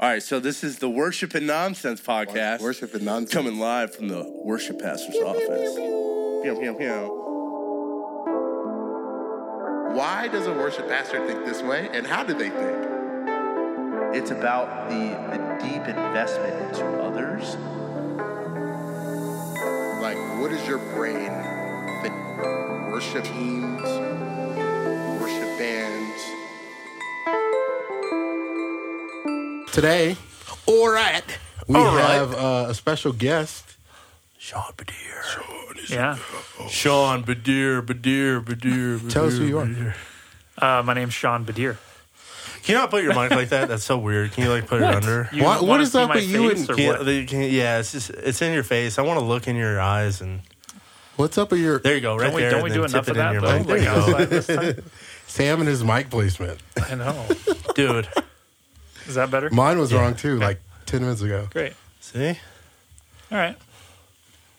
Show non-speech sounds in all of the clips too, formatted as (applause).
All right, so this is the Worship and Nonsense podcast. Worship and nonsense. Coming live from the worship pastor's office. Pew, pew, pew. Why does a worship pastor think this way, and how do they think? It's about the, the deep investment into others. Like, what is your brain think? Worship teams, worship bands. Today, all right, we All right. have uh, a special guest. Sean Badeer. Yeah. Sean Badeer, Badeer, Badeer, Badeer. (laughs) Tell us who you are. Badeer. Uh, my name's Sean Badeer. Can you not put your mic like that? That's so weird. Can you like put it under? You What- what wanna is see up my with you face and- or Can you- what? the- can you- yeah, it's just it's in your face. I want to look in your eyes and What's up with your there you go, right Don't we, there. don't we and do then enough tip of it in that your though? mic. There Like you go, outside this (laughs) time? Sam and his mic placement? I know. dude. Is that better? Mine was wrong too, like ten minutes ago. Great. See, All right.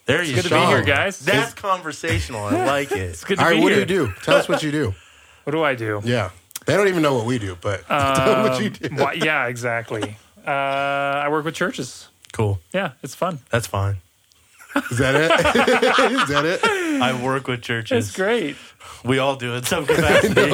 there you go. Good to be here, guys. That's conversational. I like it. It's good to All right, be what here. do you do? Tell us what you do. (laughs) What do I do? Yeah, they don't even know what we do, but (laughs) tell them what you do. Um, why- yeah, exactly. Uh, I work with churches. Cool. Yeah, it's fun. That's fine. Is that it? (laughs) Is that it? I work with churches. It's great. We all do in some capacity.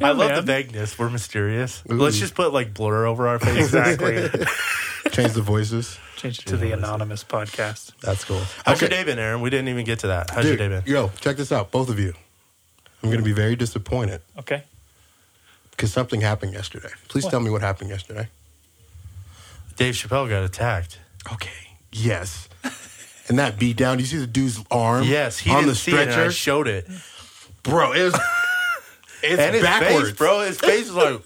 I love the vagueness. We're mysterious. Let's just put like blur over our faces. Exactly. (laughs) Change the voices. Change it to the anonymous podcast. That's cool. How's your day been, Aaron? We didn't even get to that. How's Dude, your day been? yo, check this out, both of you. I'm going to be very disappointed Okay. because something happened yesterday. Please What? tell me what happened yesterday. Dave Chappelle got attacked. Okay. Yes. (laughs) And that beat down. Do You see the dude's arm? Yes, he on didn't the see it. And I stretcher, showed it. bro. It was. It's and his backwards, face, bro. His (laughs) face is like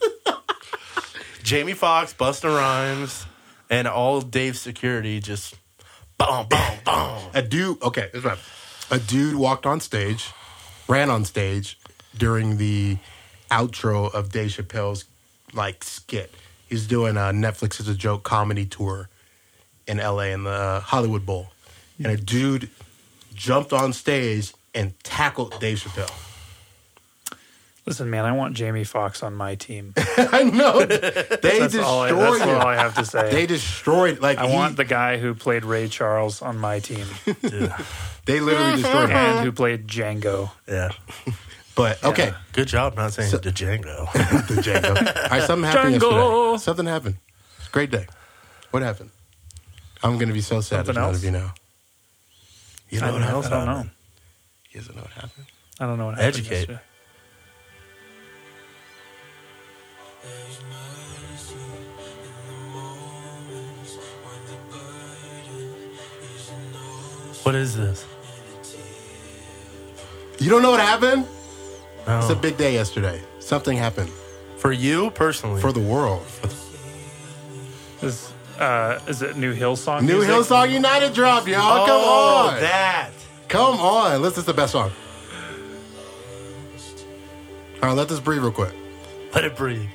Jamie Foxx, Busta Rhymes, and all Dave's security just boom, boom, boom. A dude. Okay, that's right. A dude walked on stage, ran on stage during the outro of Dave Chappelle's like skit. He's doing a Netflix is a joke comedy tour in L.A. in the uh, Hollywood Bowl, and a dude jumped on stage and tackled Dave Chappelle. Listen, man, I want Jamie Foxx on my team. (laughs) I know (laughs) they That's all I, destroyed that's all I have to say. They destroyed like I he- want the guy who played Ray Charles on my team (laughs) they literally destroyed him. and who played Django. Yeah. But okay, Good job not saying the Django. the Django. All right, something happened Django. yesterday. Something happened. It's a great day. What happened? I'm gonna be so sad. Something There's none of you know. You know I what don't, else I don't know. happened? You guys know what happened? I don't know what happened. Educate. yesterday. What is this? You don't know what happened? No. It's a big day yesterday. Something happened For you personally. for the world. Is, uh, is it New Hillsong? New music? Hillsong United drop, y'all. oh, Come on. that. Come on. This is the best song. All right, let this breathe real quick. Let it breathe.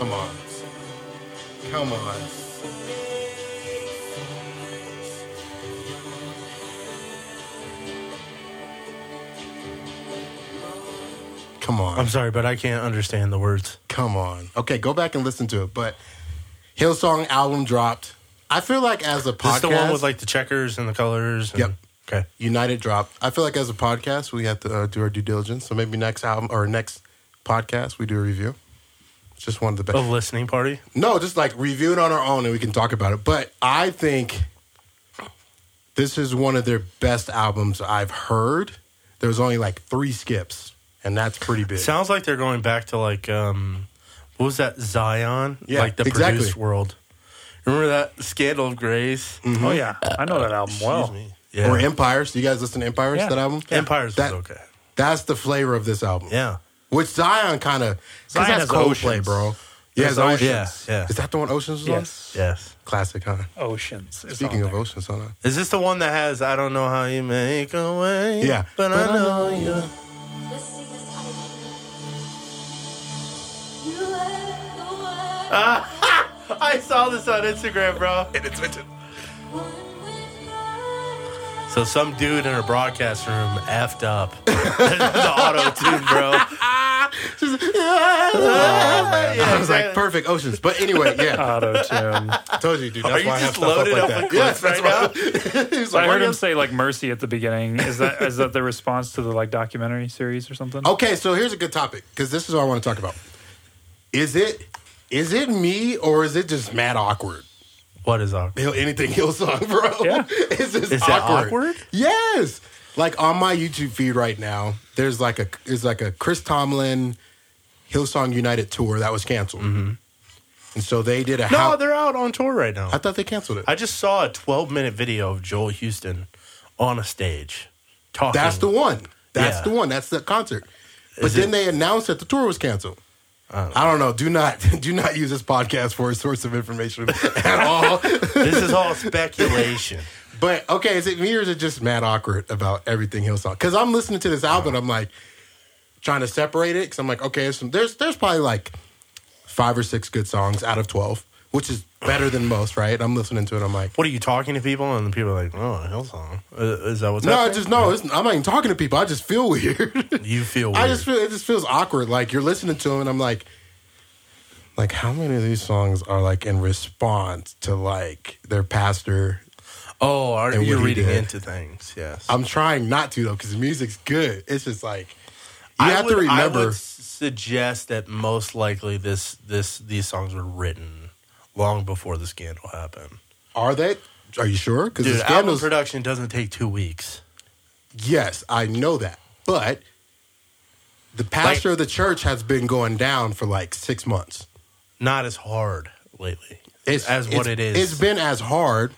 Come on. Come on. Come on. I'm sorry, but I can't understand the words. Come on. Okay, go back and listen to it. But Hillsong album dropped. I feel like as a podcast, is the one with like the checkers and the colors. And, Yep. Okay. United dropped. I feel like as a podcast, we have to uh, do our due diligence. So maybe next album or next podcast, we do a review. It's just one of the best. A listening party. No, just like review it on our own and we can talk about it. But I think this is one of their best albums I've heard. There was only like three skips, and that's pretty big. Sounds like they're going back to like um, what was that Zion? Yeah, like the exactly. produced world. Remember that Scandal of Grace? Oh yeah, I know that album well. Excuse me. Yeah. Or Empires. Do you guys listen to Empires? Yeah. That album? Empires That- okay. That's the flavor of this album. Yeah. Which Zion kind of. Zion that's has Coldplay, Oceans. bro. Yeah, There's Zion. Yeah. Yeah. Is that the one Oceans was Yes, Yes. on? Classic, huh? Oceans. is Speaking on of there. Oceans, hold on. Is this the one that has I don't know how you make a way? Yeah. But, I know you. Ah, I saw this on Instagram, bro. (laughs) So some dude in a broadcast room effed up (laughs) the auto tune, bro. (laughs) Oh, I was like, perfect oceans. But anyway, yeah, Auto tune. I (laughs) told you, dude. That's Are you why I have just stuff up loaded like up that. with Yes, clips that's right why. He's So I like, heard him say like "Mercy" at the beginning. Is that is that the response to the like documentary series or something? Okay, so here's a good topic because this is what I want to talk about. Is it is it me or is it just mad awkward? What is awkward? Hill, anything Hillsong, bro. (laughs) Yeah. (laughs) it's just Is that awkward. awkward? Yes. Like on my YouTube feed right now, there's like a there's like a Chris Tomlin Hillsong United tour that was canceled, Mm-hmm. and so they did a. No, how- they're out on tour right now. I thought they canceled it. I just saw a 12 minute video of Joel Houston on a stage talking. That's the one. That's Yeah. the one. That's the concert. But Is then it- they announced that the tour was canceled. I don't know. Do not (laughs) do not use this podcast for a source of information (laughs) at all. This is all speculation. (laughs) But okay, is it me or is it just mad awkward about everything Hillsong? Because I'm listening to this album, I'm like trying to separate it because I'm like, okay, some, there's there's probably like five or six good songs out of twelve, which is better than most, right? I'm listening to it, I'm like, What are you talking to people? And the people are like, oh, Hillsong. Uh, Is that what's no, I happening? just no, it's, I'm not even talking to people. I just feel weird. (laughs) You feel weird. I just feel it just feels awkward. Like you're listening to them, and I'm like, like how many of these songs are like in response to like their pastor? oh, are And you he reading did. into things? Yes. I'm trying not to though because the music's good. It's just like you I have would, to remember. I would suggest that most likely this this these songs were written long before the scandal happened. Are they? Are you sure? Because the Dude, album scandals. production doesn't take two weeks. yes, I know that, but the pastor of the church has been going down for like six months. Not as hard lately It's as what it is. It's been as hard,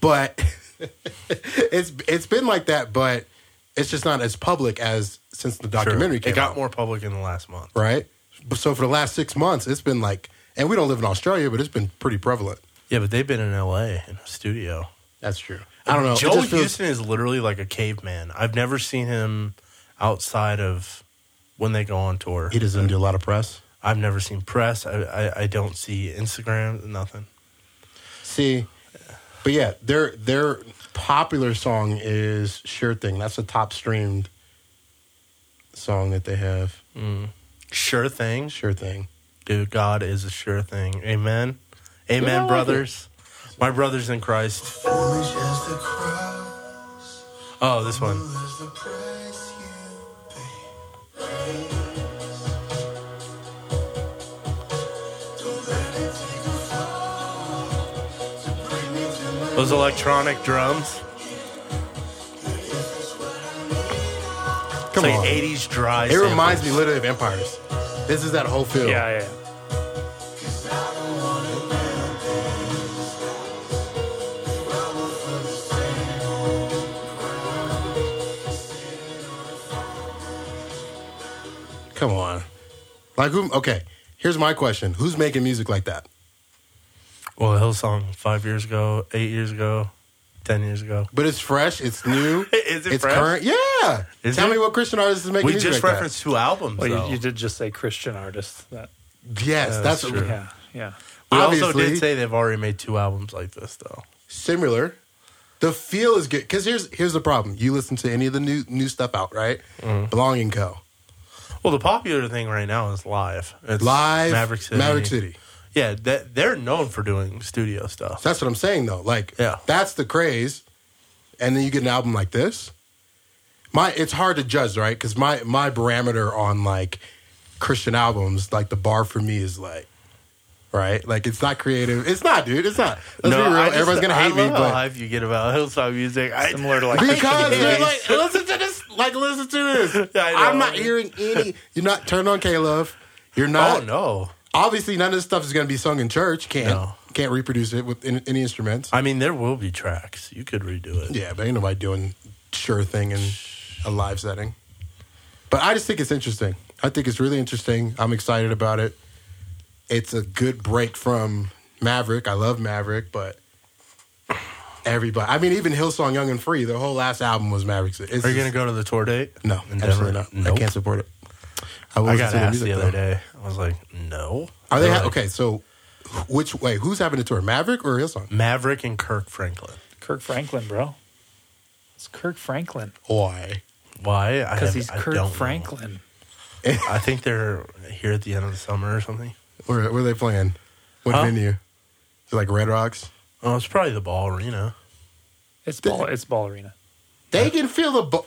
but (laughs) it's it's been like that. But it's just not as public as since the documentary came It got out, more public in the last month. right? But so for the last six months, it's been like, and we don't live in Australia, but it's been pretty prevalent. Yeah, but they've been in L.A. in a studio. That's true. I don't know. Feels- Houston is literally like a caveman. I've never seen him outside of when they go on tour. he doesn't do a lot of press. I've never seen press. I, I, I don't see Instagram. Nothing. See, but yeah, their their popular song is "Sure Thing." That's the top streamed song that they have. Mm. Sure thing, "Sure Thing." Dude. God is a sure thing. Amen. Amen, like brothers. My brothers in Christ. Oh, this one. Those electronic drums. Come it's like on, 80s dry. it reminds me literally of Empires. This is that whole feel. Yeah, yeah. yeah. Come on, like who? Okay, here's my question: Who's making music like that? Well, Hillsong five years ago, eight years ago, ten years ago. But it's fresh. It's new. (laughs) Is it it's fresh? current. Yeah. Is Tell it? me what Christian artist is making We music just like referenced two albums. Well, you, you did just say Christian artist. That that. Yes, Yeah, that's, that's true. yeah, yeah. we also did say they've already made two albums like this, though. similar. The feel is good because here's here's the problem. You listen to any of the new new stuff out, right? Mm-hmm. Belonging Co. Well, the popular thing right now is live. It's Live Maverick City. Maverick City. Yeah, that, they're known for doing studio stuff. That's what I'm saying though. Like Yeah. that's the craze. And then you get an album like this. My it's hard to judge, right? Because my my parameter on like Christian albums, like the bar for me is like right? Like it's not creative. It's not, dude. It's not. Let's be real. I just- Everyone's gonna hate I me, love how but hype you get about Hillsong music. I, Similar to like because Christian they're like, listen to this. Like, listen to this. (laughs) I know. I'm not hearing any. You're not turned on K Love. You're oh, not. oh no, Obviously, none of this stuff is going to be sung in church. Can't No. can't reproduce it with any, any instruments. I mean there will be tracks. You could redo it. yeah, but ain't nobody doing sure thing in a live setting. But I just think it's interesting. I think it's really interesting. I'm excited about it. It's a good break from Maverick. I love Maverick, but everybody. I mean, even Hillsong Young and Free. The whole last album was Maverick's. It's Are you gonna go to the tour date? No, In absolutely Denver? not. Nope. I can't support it. I, will I got to asked music, the other though. day. I was like, no. Are they They're ha- like, okay? So, which way? Who's having a tour? Maverick or Hillsong? Maverick and Kirk Franklin. Kirk Franklin, bro. It's Kirk Franklin Why? Why? Because he's I Kirk don't know. Franklin. (laughs) I think they're here at the end of the summer or something. Where, where are they playing? What Huh? venue? Is it like Red Rocks? Oh, it's probably the ball arena. It's ball. It's ball arena. They can feel the. Bo-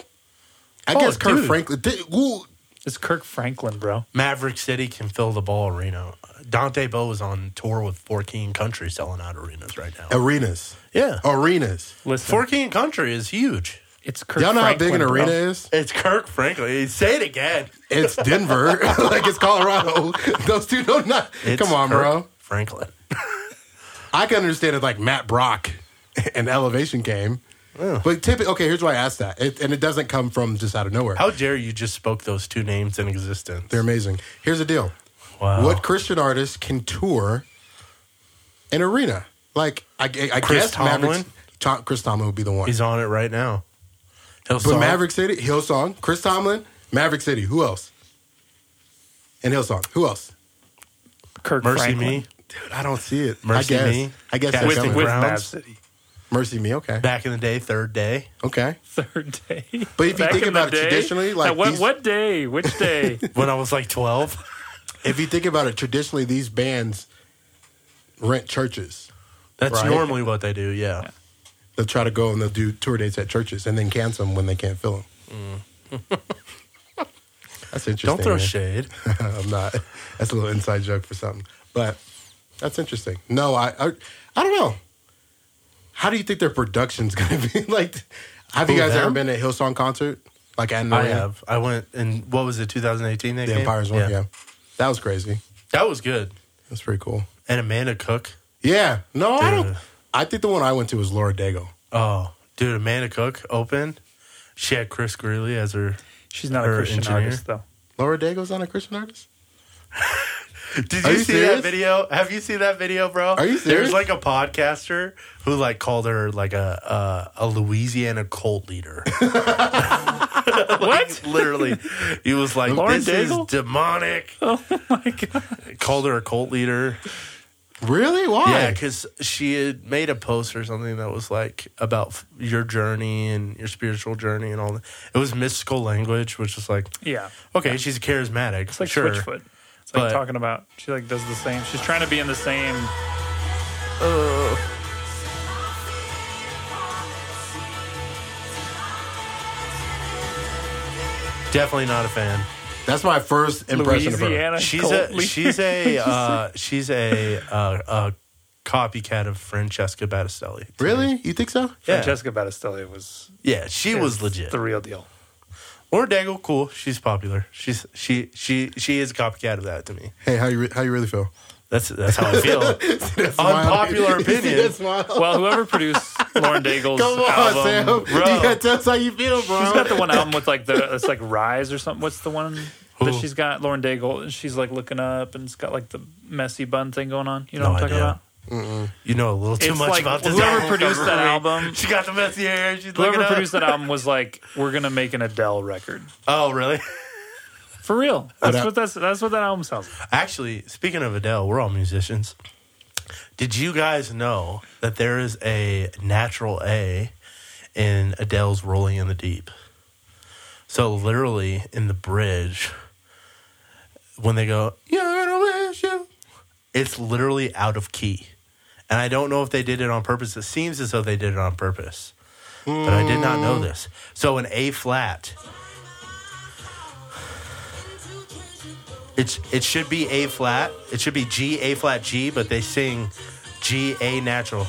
I Oh, guess Kirk dude. Franklin. Did, ooh, It's Kirk Franklin, bro. Maverick City can fill the ball arena. Dante Bowe is on tour with Four King Country selling out arenas right now. arenas. Yeah. Arenas. Listen, Four King Country is huge. it's Kirk. Y'all know how big Franklin, an bro. arena is? It's Kirk Franklin. Say it again. It's Denver. (laughs) (laughs) like it's Colorado. Those two don't not. It's Come on, Kirk bro. Franklin. I can understand it like Mack Brock and Elevation came. But typically, okay, here's why I asked that. It, and it doesn't come from just out of nowhere. How dare you just spoke those two names in existence? They're amazing. Here's the deal. wow. What Christian artist can tour an arena? Like, I, I, I Chris guess Tomlin? Mavericks, Tom, Chris Tomlin would be the one. He's on it right now. He'll but Maverick City, Hillsong, Chris Tomlin, Maverick City. Who else? And Hillsong. Who else? Kirk Mercy Franklin. Me. Dude, I don't see it. Mercy I guess. Me. I guess Cat with Casting coming. with Grounds. City. Mercy Me. Okay. Back in the day, third day. Okay. Third day. But if you Back think in the about it day? traditionally, like what, these- what day? Which day? (laughs) When I was like 12. If you think about it, traditionally these bands rent churches. That's Right. normally what they do, yeah. They'll try to go and they'll do tour dates at churches and then cancel them when they can't fill them. Mm. that's (laughs) interesting. Don't throw man. shade. (laughs) I'm not. That's a little inside joke for something, but that's interesting. No, I, I, I don't know. How do you think their production's (laughs) gonna be like? Have you Who, guys ever them? been at Hillsong concert? Like at I arena? have. I went in, what was it, 2018? They the came? Empire's one. Yeah. that was crazy. That was good. That's pretty cool. And Amanda Cook. Yeah, no, I don't. I think the one I went to was Laura Daigle. Oh, dude, Amanda Cook opened. She had Chris Greeley as her. She's not a Her Christian engineer? artist, though. Laura Daigle's not a Christian artist. (laughs) Did Are you, you see serious? that video? Have you seen that video, bro? Are you serious? There's like a podcaster who like called her like a a, a Louisiana cult leader. (laughs) what? Literally, he was like, Lauren "This Daigle? is demonic." Oh my god! Called her a cult leader. Really? Why? Yeah, because she had made a post or something that was like about f- your journey and your spiritual journey and all that. It was mystical language, which was like, Yeah, okay, she's charismatic. it's like sure. Switchfoot. It's like But- talking about. She like does the same. She's trying to be in the same. Definitely not a fan. That's my first impression of her. Louisiana. She's a she's a (laughs) uh, she's a uh, a copycat of Francesca Battistelli. to me. Really? You think so? Yeah. Francesca Battistelli was. Yeah, she was legit. The real deal. Laura Daigle, cool. She's popular. She's she she she is a copycat of that to me. Hey, how you re- how you really feel? That's that's how I feel. (laughs) Unpopular You (laughs) see that opinion. Well, whoever produced Lauren Daigle's Come on, album, Sam. bro. You gotta tell us how you feel, bro. she's got the one album with like the it's like Rise or something. What's the one that she's got? Lauren Daigle. and She's like looking up and it's got like the messy bun thing going on. You know No what I'm talking idea. about? You know a little too It's much like about this. whoever album produced that album- (laughs) She got the messy hair. She's Whoever looking up. produced that album was like, "We're gonna make an Adele record Oh, really? (laughs) for real." That's What what that's that's what that album sounds. like. Actually, speaking of Adele, we're all musicians. Did you guys know that there is a natural A in Adele's Rolling in the Deep? So literally in the bridge, when they go, You're gonna wish you, it's literally out of key. And I don't know if they did it on purpose. It seems as though they did it on purpose. But I did not know this. So an A flat It's it should be A flat. It should be G A flat G, but they sing G A natural.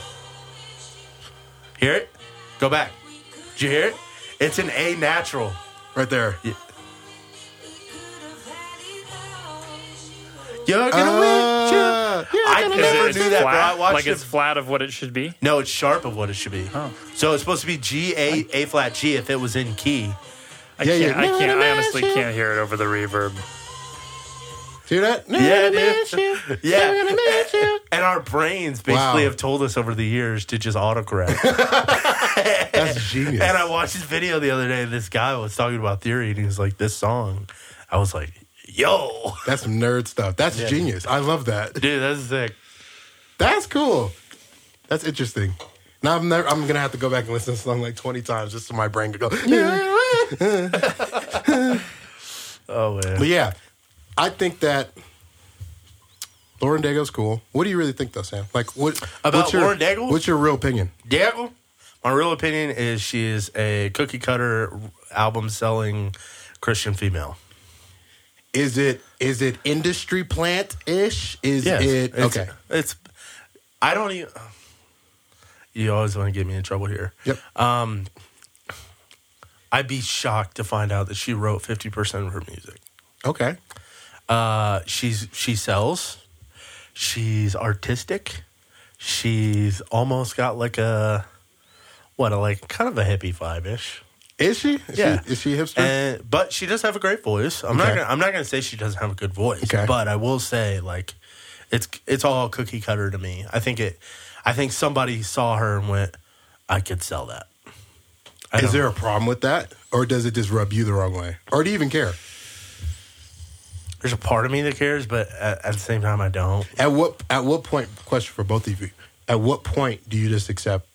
Hear it? Go back. Did you hear it? It's an A natural. right there. You're gonna Uh, win. yeah, I gonna never Is it- knew it's that, bro. I watched like it- it's flat of what it should be. No, it's sharp of what it should be. Oh. So it's supposed to be G A A flat G if it was in key. I Yeah, can't. yeah. I can't. I honestly you. can't hear it over the reverb. See that? Yeah, miss dude. you. (laughs) Yeah. Never gonna miss you. (laughs) And our brains basically Wow. have told us over the years to just autocorrect. (laughs) That's genius. And I watched this video the other day. And this guy was talking about theory, and he was like, "This song." I was like, "Yo, That's some nerd stuff. That's Yeah. genius. I love that. dude, that's sick." That's cool. That's interesting. Now I'm never, I'm gonna have to go back and listen to the song like 20 times just so my brain could go. (laughs) (laughs) Oh man. But yeah, I think that Lauren Daigle's cool. What do you really think, though, Sam? Like, what About what's your, Lauren Daigle? What's your real opinion? Diego, my real opinion is she is a cookie cutter album selling Christian female. Is it is it industry plant ish? Is Yes, it it's- okay? It's I don't even. You always want to get me in trouble here. Yep. Um, I'd be shocked to find out that she wrote fifty percent of her music. Okay. Uh, she's she sells. She's artistic. She's almost got like a what a like kind of a hippie vibe ish. Is she? Is Yeah. She, is she hipster? And but she does have a great voice. I'm not gonna, I'm not going to say she doesn't have a good voice, Okay. but I will say like it's it's all cookie cutter to me. I think it I think somebody saw her and went I could sell that. I is there know. a problem with that, or does it just rub you the wrong way, or do you even care? There's a part of me that cares, but at, at the same time I don't. At what at what point? Question for both of you. At what point do you just accept?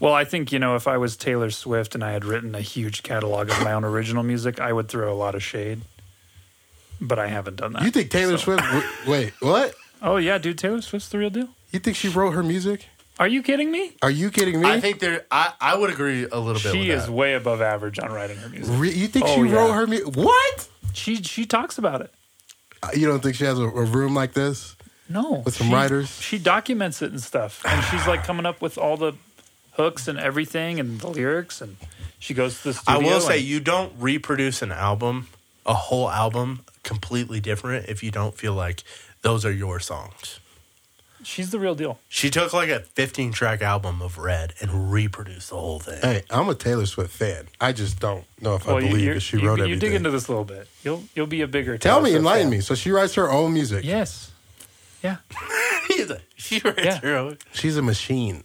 Well, I think, you know, if I was Taylor Swift and I had written a huge catalog of my own original music, I would throw a lot of shade. But I haven't done that. You think Taylor so- Swift? w- Wait, what? Oh, yeah, dude, Taylor Swift's the real deal. You think she wrote her music? Are you kidding me? Are you kidding me? I think there I, I would agree a little bit She is that. way above average on writing her music. Re- you think Oh, she yeah. wrote her music? What? She she talks about it. Uh, You don't think she has a, a room like this? No. With some she- writers? She documents it and stuff. And she's like coming up with all the hooks and everything and the lyrics and she goes to the studio. I studio. will say and- you don't reproduce an album, a whole album completely different if you don't feel like those are your songs. she's the real deal. She took like a 15 track album of Red and reproduced the whole thing. Hey, I'm a Taylor Swift fan. I just don't know if I Well, you, believe that she you, wrote you everything. dig into this a little bit. You'll you'll be a bigger. Tell me, Swift enlighten fan. me. So she writes her own music. Yes. Yeah. He's (laughs) a- she writes Yeah. her own- She's a machine.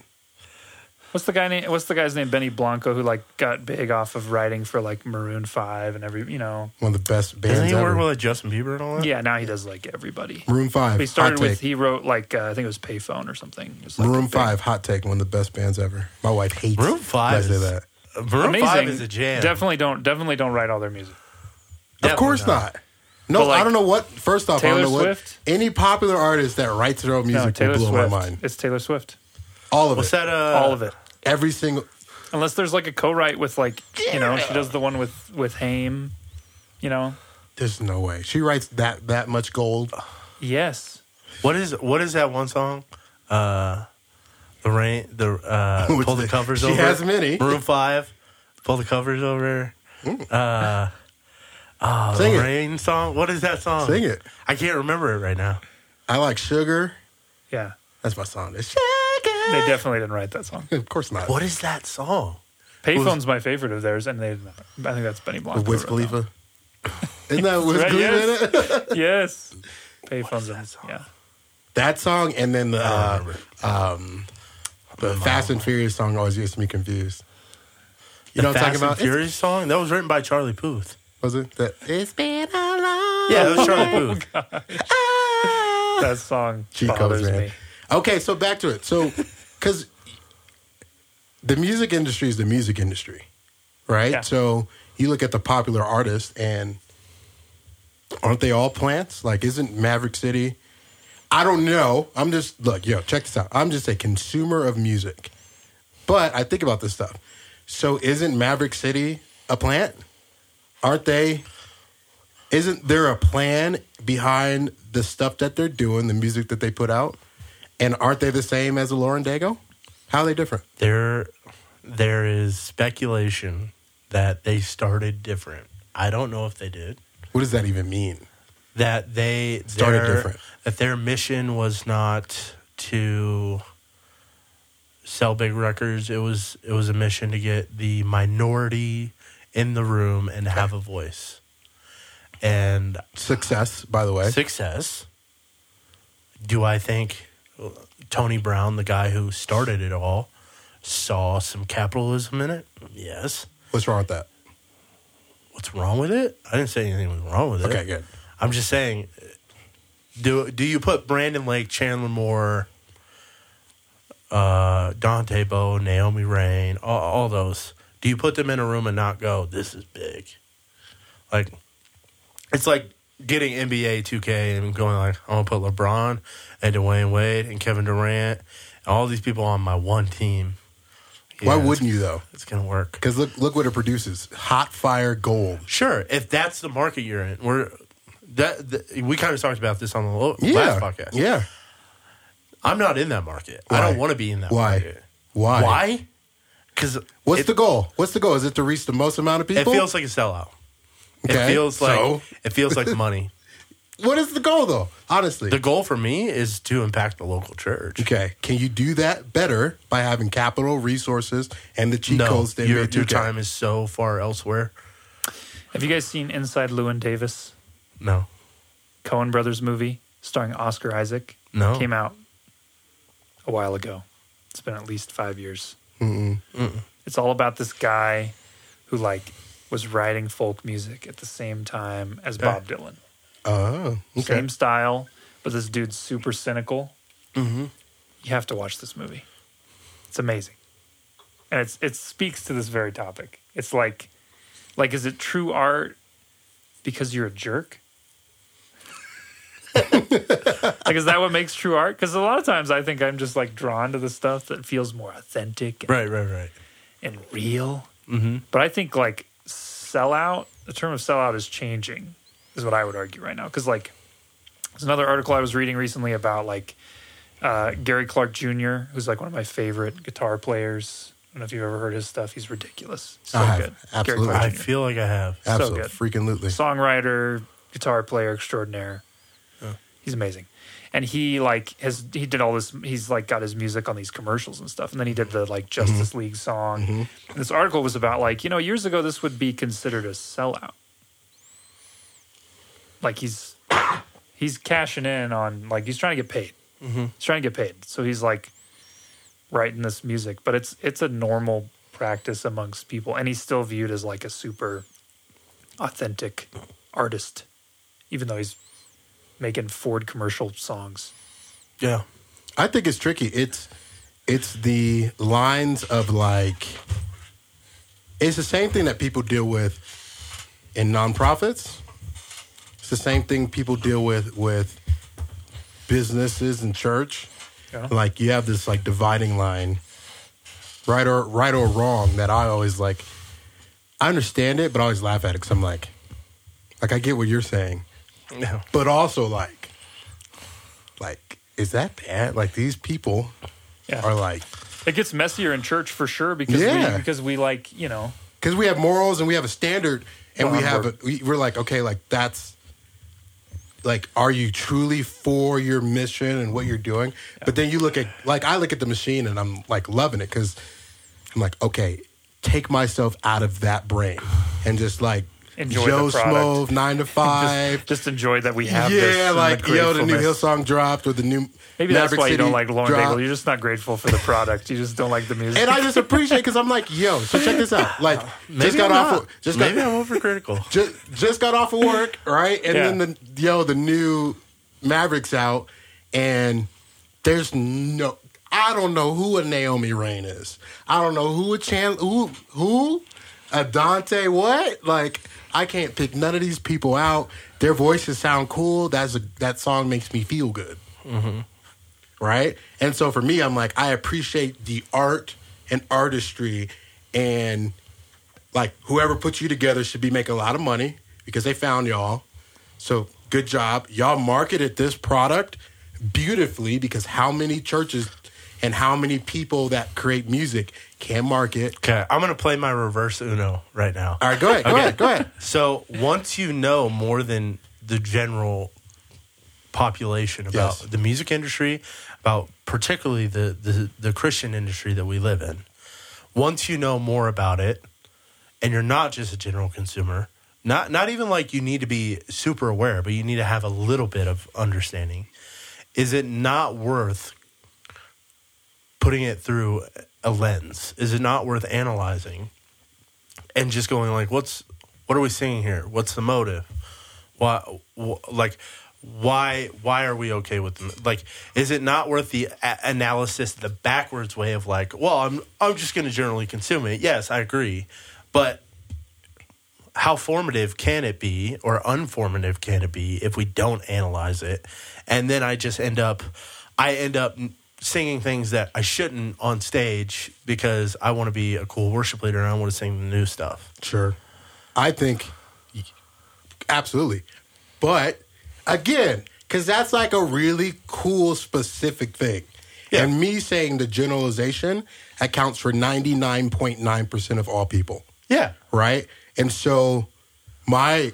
What's the guy name? What's the guy's name? Benny Blanco, who like got big off of writing for like Maroon Five and every you know. One of the best bands Doesn't he ever. work with like Justin Bieber and all that? Yeah, now he does like everybody. Maroon Five. He started hot with take. he wrote like uh, I think it was Payphone or something. It was, like, Maroon Five. Hot take. One of the best bands ever. My wife hates. Maroon 5 when I say is- that. Maroon Amazing. 5 is a jam. Definitely don't definitely don't write all their music. Of course not. No, like, I don't know what. First off, I Taylor don't know Swift? what any popular artist that writes their own No, music Taylor will blow Swift. my mind. It's Taylor Swift. All of What's it. that? Uh, all of it. Every single. Unless there's like a co-write with like you know she does the one with with Haim. You know. There's no way she writes that that much gold. Yes. What is what is that one song? Uh, the rain. The uh, (laughs) pull the the- covers she over. has many. Maroon Five. Pull the covers over. Uh, oh, Sing the it. rain song. What is that song? Sing it. I can't remember it right now. I like sugar. Yeah. That's my song. It's sugar. They definitely didn't write that song. (laughs) Of course not. What is that song? Payphone's my favorite of theirs, and they. I think that's Benny Blanco. With Wiz who wrote Khalifa. Isn't that Wiz Right, Khalifa yes. in it? that. (laughs) Yes. Payphone's in, yeah. That song and then the uh, um, the Fast and Furious song always gets me confused. You The know what I'm Fast talking about? and Furious song that was written by Charlie Puth. Was it that? It's been a long. Yeah, that was Charlie Puth. (laughs) That song Cheat codes, bothers man. me. Okay, so back to it. So, because the music industry is the music industry, right? Yeah. So you look at the popular artists, and aren't they all plants? Like, isn't Maverick City? I don't know. I'm just look, yo, check this out. I'm just a consumer of music, but I think about this stuff. So, isn't Maverick City a plant? Aren't they? Isn't there a plan behind the stuff that they're doing, the music that they put out? And aren't they the same as a Lauren Daigle? How are they different? There, there is speculation that they started different. I don't know if they did. What does that even mean? That they Started their- different. That their mission was not to sell big records. It was it was a mission to get the minority in the room and have a voice. And Success, by the way. success. Do I think Tony Brown, the guy who started it all, saw some capitalism in it? Yes. What's wrong with that? What's wrong with it? I didn't say anything was wrong with it. Okay, good. I'm just saying. Do do you put Brandon Lake, Chandler Moore, uh, Dante Bowe, Naomi Raine, all, all those? Do you put them in a room and not go, "This is big"? Like it's like getting NBA 2K and going like, I'm gonna put LeBron and Dwyane Wade and Kevin Durant, and all these people on my one team. Why Yeah, it's- wouldn't you though? It's gonna work. Because look, look what it produces: hot fire gold. Sure, if that's the market you're in, we're that, that we kind of talked about this on the lo- Yeah, last podcast. yeah. I'm not in that market. I don't want to be in that Why? market. Why? Why? Because What's the goal? What's the goal? Is it to reach the most amount of people? It feels like a sellout. It feels like so? it feels like money. (laughs) What is the goal though? Honestly. The goal for me is to impact the local church. okay. Can you do that better by having capital, resources, and the cheat No, codes they your, made your 2K? time is so far elsewhere. Have you guys seen Inside Llewyn Davis? No, Coen Brothers movie starring Oscar Isaac? no. Came out a while ago. It's been at least five years. Mm-mm. It's all about this guy who like was writing folk music at the same time as Okay. Bob Dylan. Oh, okay. Same style, but this dude's super cynical. Mm-hmm. You have to watch this movie. It's amazing, and it's it speaks to this very topic. It's like, like, is it true art because you're a jerk? (laughs) like, is that what makes true art? Because a lot of times I think I'm just like drawn to the stuff that feels more authentic and, Right, right, right. and real. Mm-hmm. But I think like sellout, the term of sellout is changing, is what I would argue right now. Because like, there's another article I was reading recently about like uh, Gary Clark Jr., who's like one of my favorite guitar players. I don't know if you've ever heard his stuff. He's ridiculous. So I have. good. Absolutely. Gary I Clark Jr. feel like I have. so good. Freaking lootly. songwriter, guitar player extraordinaire. He's amazing. And he like has he did all this he's like got his music on these commercials and stuff. And then he did the like mm-hmm. Justice League song. Mm-hmm. And this article was about like, you know, years ago this would be considered a sellout. Like he's he's cashing in on like he's trying to get paid. Mm-hmm. He's trying to get paid. So he's like writing this music, but it's it's a normal practice amongst people and he's still viewed as like a super authentic artist, even though he's making Ford commercial songs. Yeah. I think it's tricky. It's it's the lines of like it's the same thing that people deal with in nonprofits. It's the same thing people deal with with businesses and church. Yeah. Like you have this like dividing line, right or right or wrong. That I always like. I understand it, but I always laugh at it because I'm like, like I get what you're saying, Yeah. but also like, like is that bad? Like these people Yeah, are like it gets messier in church for sure because Yeah. we because we like you know because we have morals and we have a standard and No, we have a, we, we're like okay like that's like are you truly for your mission and what you're doing but then you look at like i look at the machine and i'm like loving it because i'm like okay take myself out of that brain and just like Enjoy joe the product. (laughs) Nine to five just, just enjoy that we have. this yeah and like yo the new gratefulness. hillsong dropped or the new Maybe that's Maverick why you don't like Lauren dropped. Daigle. You're just not grateful for the product. You just don't like the music. and I just appreciate because I'm like, yo, so check this out. Like, (laughs) Maybe just got I'm off, not. of, just got, Maybe I'm overcritical. (laughs) just just got off of work, right? And Yeah. then the yo, the new Mavericks out, and there's no, I don't know who a Naomi Raine is. I don't know who a Chan, who who a Dante. What? Like, I can't pick none of these people out. Their voices sound cool. That's a that song makes me feel good. Mm-hmm. Right? And so for me, I'm like, I appreciate the art and artistry and like whoever put you together should be making a lot of money because they found y'all. So good job. Y'all marketed this product beautifully because how many churches and how many people that create music can market. Okay, I'm gonna play my reverse Uno right now. All right, go ahead, go Okay. ahead, go ahead. (laughs) So once you know more than the general population about Yes. the music industry, about particularly the, the the Christian industry that we live in, once you know more about it, and you're not just a general consumer, not not even like you need to be super aware, but you need to have a little bit of understanding. Is it not worth putting it through a lens? Is it not worth analyzing and just going like, what's what are we seeing here? What's the motive? Why, wh- like, why why are we okay with them? Like, is it not worth the a- analysis, the backwards way of like, well, I'm I'm just going to generally consume it. Yes, I agree, but how formative can it be or unformative can it be if we don't analyze it? And then I just end up, I end up singing things that I shouldn't on stage because I want to be a cool worship leader and I want to sing the new stuff. Sure. I think absolutely. But again, because that's like a really cool, specific thing. Yeah. And me saying the generalization accounts for 99.9% of all people, Yeah. right? And so my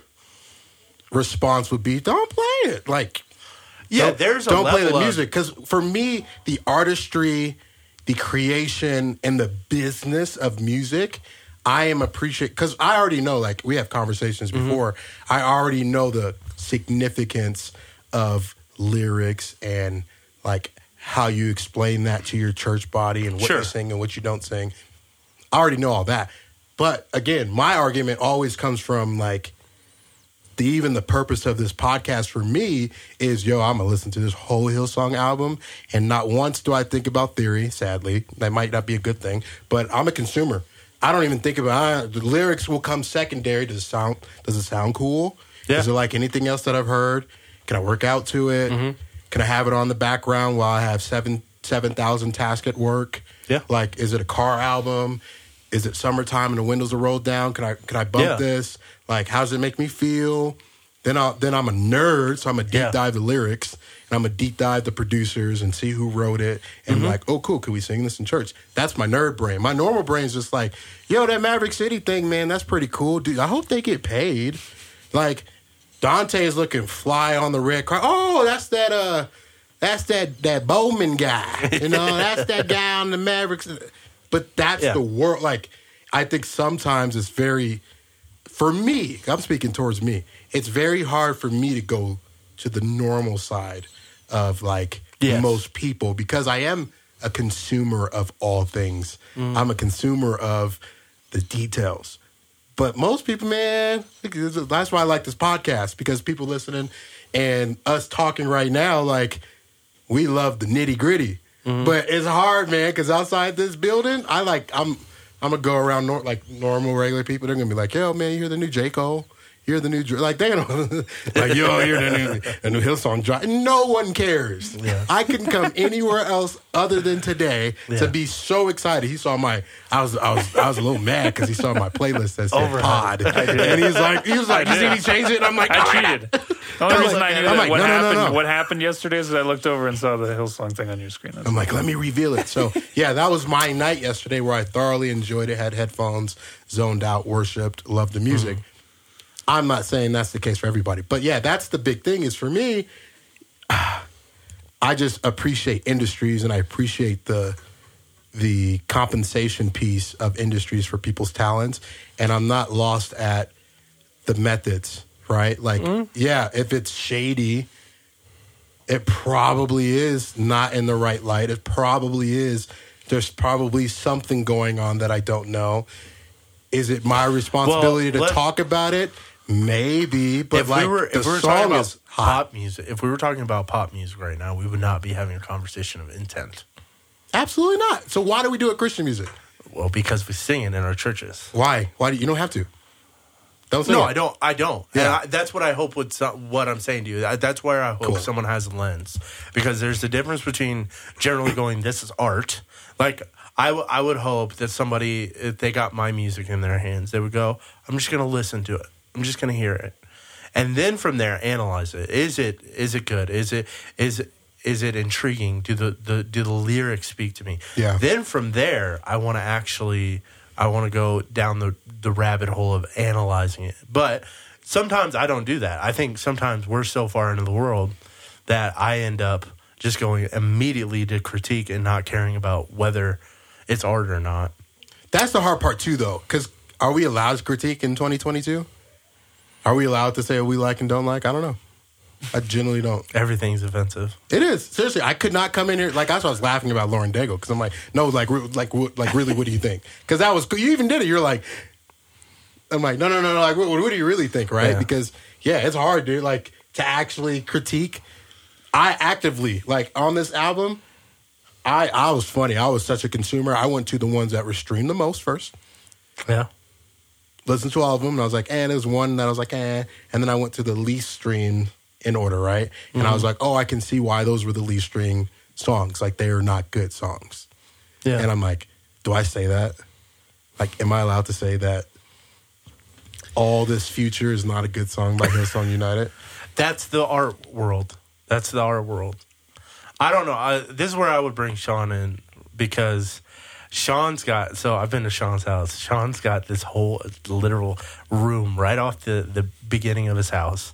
response would be don't play it. Like, Yeah, don't, there's a don't play the music because for me the artistry the creation and the business of music i am appreciate because i already know like we have conversations Mm-hmm. before i already know the significance of lyrics and like how you explain that to your church body and what Sure. you sing and what you don't sing i already know all that but again my argument always comes from like the, even the purpose of this podcast for me is yo, I'm gonna listen to this whole Hillsong album, and not once do I think about theory. Sadly, that might not be a good thing, but I'm a consumer. I don't even think about uh, the lyrics. Will come secondary. Does it sound? Does it sound cool? Yeah. Is it like anything else that I've heard? Can I work out to it? Can I have it on the background while I have seven seven thousand tasks at work? Yeah. Like, is it a car album? Is it summertime and the windows are rolled down? Can I can I bump Yeah. this? Like, how does it make me feel? Then I then I'm a nerd, so I'm a deep Yeah. dive the lyrics and I'm a deep dive the producers and see who wrote it and Mm-hmm. like, oh cool, can we sing this in church? That's my nerd brain. My normal brain's just like, yo, that Maverick City thing, man, that's pretty cool, dude. I hope they get paid. Like Dante is looking fly on the red car. Oh, that's that uh that's that that Bowman guy. You know, (laughs) that's that guy on the Mavericks. But that's Yeah. the world like I think sometimes it's very for me, I'm speaking towards me. It's very hard for me to go to the normal side of like Yes. most people because I am a consumer of all things. Mm. I'm a consumer of the details. But most people, man, that's why I like this podcast because people listening and us talking right now, like we love the nitty gritty. Mm-hmm. But it's hard, man, because outside this building, I like I'm I'm gonna go around nor- like normal regular people. They're gonna be like, "Yo, man, you hear the new J Cole? You hear the new Dr-" like they don't (laughs) like yo, you hear the new the new Hillsong drop? No one cares. Yeah. I couldn't come anywhere else other than today Yeah. to be so excited. He saw my I was I was I was a little mad because he saw my playlist that said Overhyped. pod, and he's like he was like, "You see me change it?" And I'm like, I "Oh cheated. God." The only I'm reason like- I knew I'm that like, what no, no, no, happened no. what happened yesterday is that I looked over and saw the Hillsong thing on your screen. That's I'm like, let me reveal it. So (laughs) yeah, that was my night yesterday where I thoroughly enjoyed it, had headphones, zoned out, worshipped, loved the music. Mm. I'm not saying that's the case for everybody, but yeah, that's the big thing. Is for me, (sighs) I just appreciate industries and I appreciate the the compensation piece of industries for people's talents, and I'm not lost at the methods. Right? Like, mm-hmm. yeah, if it's shady, it probably is not in the right light. It probably is. There's probably something going on that I don't know. Is it my responsibility Well, to let- talk about it? Maybe, but if like we were if we were talking about pop music, if we were talking about pop music right now, we would not be having a conversation of intent. Absolutely not. So why do we do it Christian music? Well, because we sing it in our churches. Why? Why do you don't have to? Don't No, it. I don't. I don't. Yeah. I, that's what I hope. With some, what I'm saying to you, I- that's where I hope Cool. someone has a lens, because there's a difference between generally going, "This is art." Like I, w- I would hope that somebody, if they got my music in their hands, they would go, "I'm just going to listen to it. I'm just going to hear it," and then from there analyze it. Is it is it good? Is it is it is it intriguing? Do the, the do the lyrics speak to me? Yeah. Then from there, I want to actually I want to go down the the rabbit hole of analyzing it. But sometimes I don't do that. I think sometimes we're so far into the world that I end up just going immediately to critique and not caring about whether it's art or not. That's the hard part too, though. Because are we allowed to critique in 2022? Are we allowed to say what we like and don't like? I don't know. I generally don't. Everything's offensive. It is seriously. I could not come in here like that's why I was laughing about Lauren Daigle because I'm like, no, like, re- like, what- like, really, what do you think? Because that was you even did it. You're like, I'm like, no, no, no, no. Like, what, what do you really think, right? Yeah. Because yeah, it's hard, dude. Like to actually critique. I actively like on this album. I I was funny. I was such a consumer. I went to the ones that were streamed the most first. Yeah. listened to all of them, and I was like, eh, there's one that I was like, eh, and then I went to the least streamed in order, right? And I was mm-hmm. like, oh, I can see why those were the least string songs. Like they are not good songs. Yeah. And I'm like, do I say that? Like, am I allowed to say that? All this future is not a good song by Hillsong (laughs) United. That's the art world. That's the art world. I don't know. I, this is where I would bring Sean in because Sean's got. So I've been to Sean's house. Sean's got this whole literal room right off the the beginning of his house.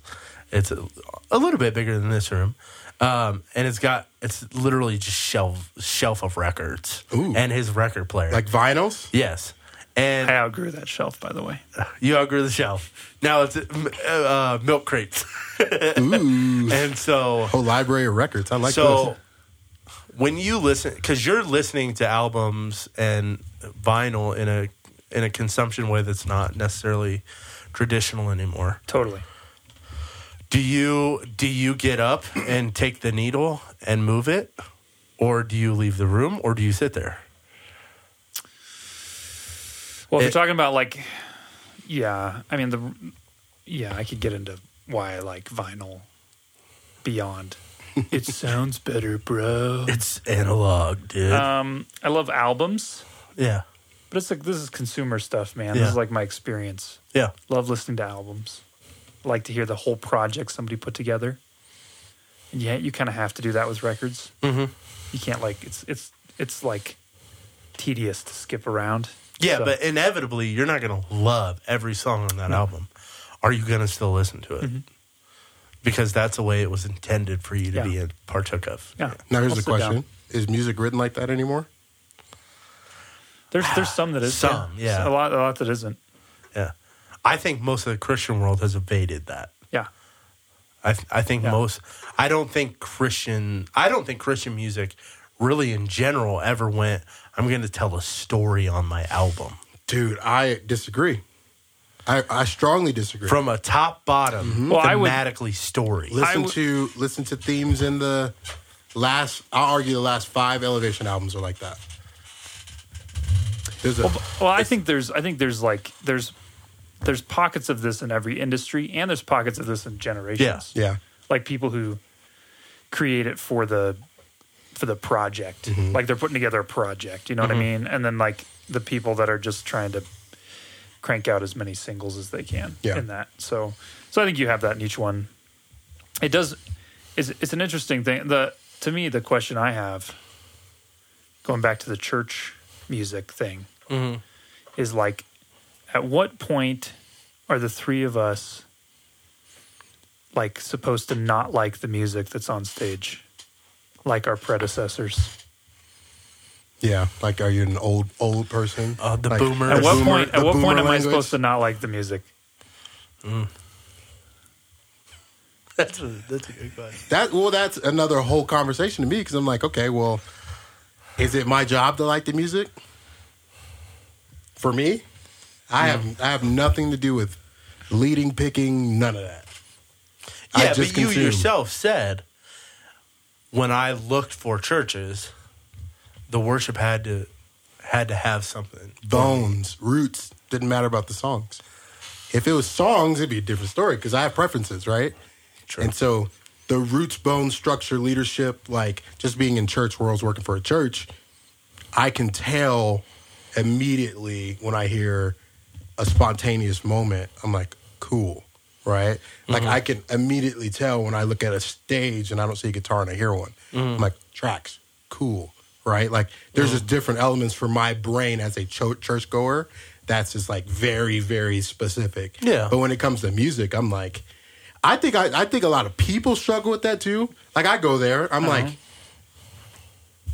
It's a, a little bit bigger than this room, um, and it's got it's literally just shelf shelf of records Ooh. and his record player. Like vinyls? yes, and I outgrew that shelf, by the way. (laughs) you outgrew the shelf. Now it's uh, uh, milk crates, Ooh. (laughs) and so Whole library of records. I like so those. when you listen, because you're listening to albums and vinyl in a in a consumption way that's not necessarily traditional anymore. Totally. Do you do you get up and take the needle and move it, or do you leave the room, or do you sit there? Well, if It- you're talking about like, yeah, I mean the, yeah, I could get into why I like vinyl beyond. (laughs) it sounds better, bro. It's analog, dude. Um, I love albums, yeah, but it's like this is consumer stuff, man. Yeah. This is like my experience. yeah. Love listening to albums. Like to hear the whole project somebody put together. And yeah, you kind of have to do that with records. Mhm. You can't like it's it's it's like tedious to skip around. Yeah, So- but inevitably, you're not going to love every song on that album. Are you going to still listen to it? Because that's the way it was intended for you to Mm-hmm. Yeah. be a partook of. yeah. Now here's I'll the sit down. question: Is music written like that anymore? There's there's some that is Some, yeah. a lot a lot that isn't. Yeah. I think most of the Christian world has evaded that. Yeah, I, th- I think Yeah. most, I don't think Christian, I don't think Christian music really in general ever went, I'm going to tell a story on my album. Dude, I disagree. I, I strongly disagree. From a top bottom, mm-hmm. Well, I would- story. listen would- to listen to themes in the last. I'll argue the last five Elevation albums are like that. There's a Well, I think there's I think there's like there's there's pockets of this in every industry, and there's pockets of this in generations. Yeah. yeah. like people who create it for the for the project, Mm-hmm. like they're putting together a project. You know what I mean? And then like the people that are just trying to crank out as many singles as they can Yeah. in that. So so I think you have that in each one. It does. It's, it's an interesting thing. The to me the question I have, going back to the church music thing, is like, at what point are the three of us like supposed to not like the music that's on stage, like our predecessors? Yeah, like are you an old old person? Uh, the Like, boomers. At what boomer- point? At what point boomer am I supposed to not like the music? (laughs) that's, a, that's a good question. That well, that's another whole conversation to me because I'm like, okay, well, is it my job to like the music? For me, I have I have nothing to do with leading, picking, none of that. I Yeah, but you yourself said when I looked for churches, the worship had to had to have something. bones, roots. Didn't matter about the songs. If it was songs, it'd be a different story because I have preferences, right? True. And so the roots, bone, structure, leadership, like just being in church where I was working for a church, I can tell immediately when I hear a spontaneous moment. I'm like, cool, right? Like mm-hmm. I can immediately tell when I look at a stage and I don't see a guitar and I hear one. Mm-hmm. I'm like, tracks, cool, right? Like there's just mm. different elements for my brain as a cho- churchgoer. That's just like very, very specific. Yeah. But when it comes to music, I'm like, I think I, I think a lot of people struggle with that too. Like I go there, I'm uh-huh. like,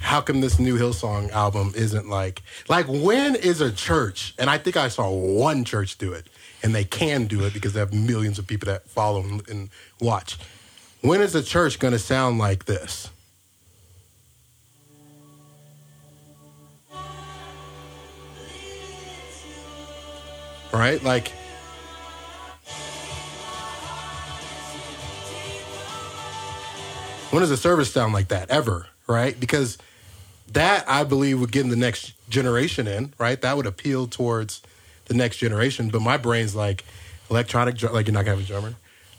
how come this new Hillsong album isn't like like when is a church? And I think I saw one church do it, and they can do it because they have millions of people that follow and, and watch. When is a church going to sound like this? Right, like. When does a service sound like that ever? Right? Because that I believe would get the next generation in, right? That would appeal towards the next generation. But my brain's like electronic, like you're not gonna have a drummer.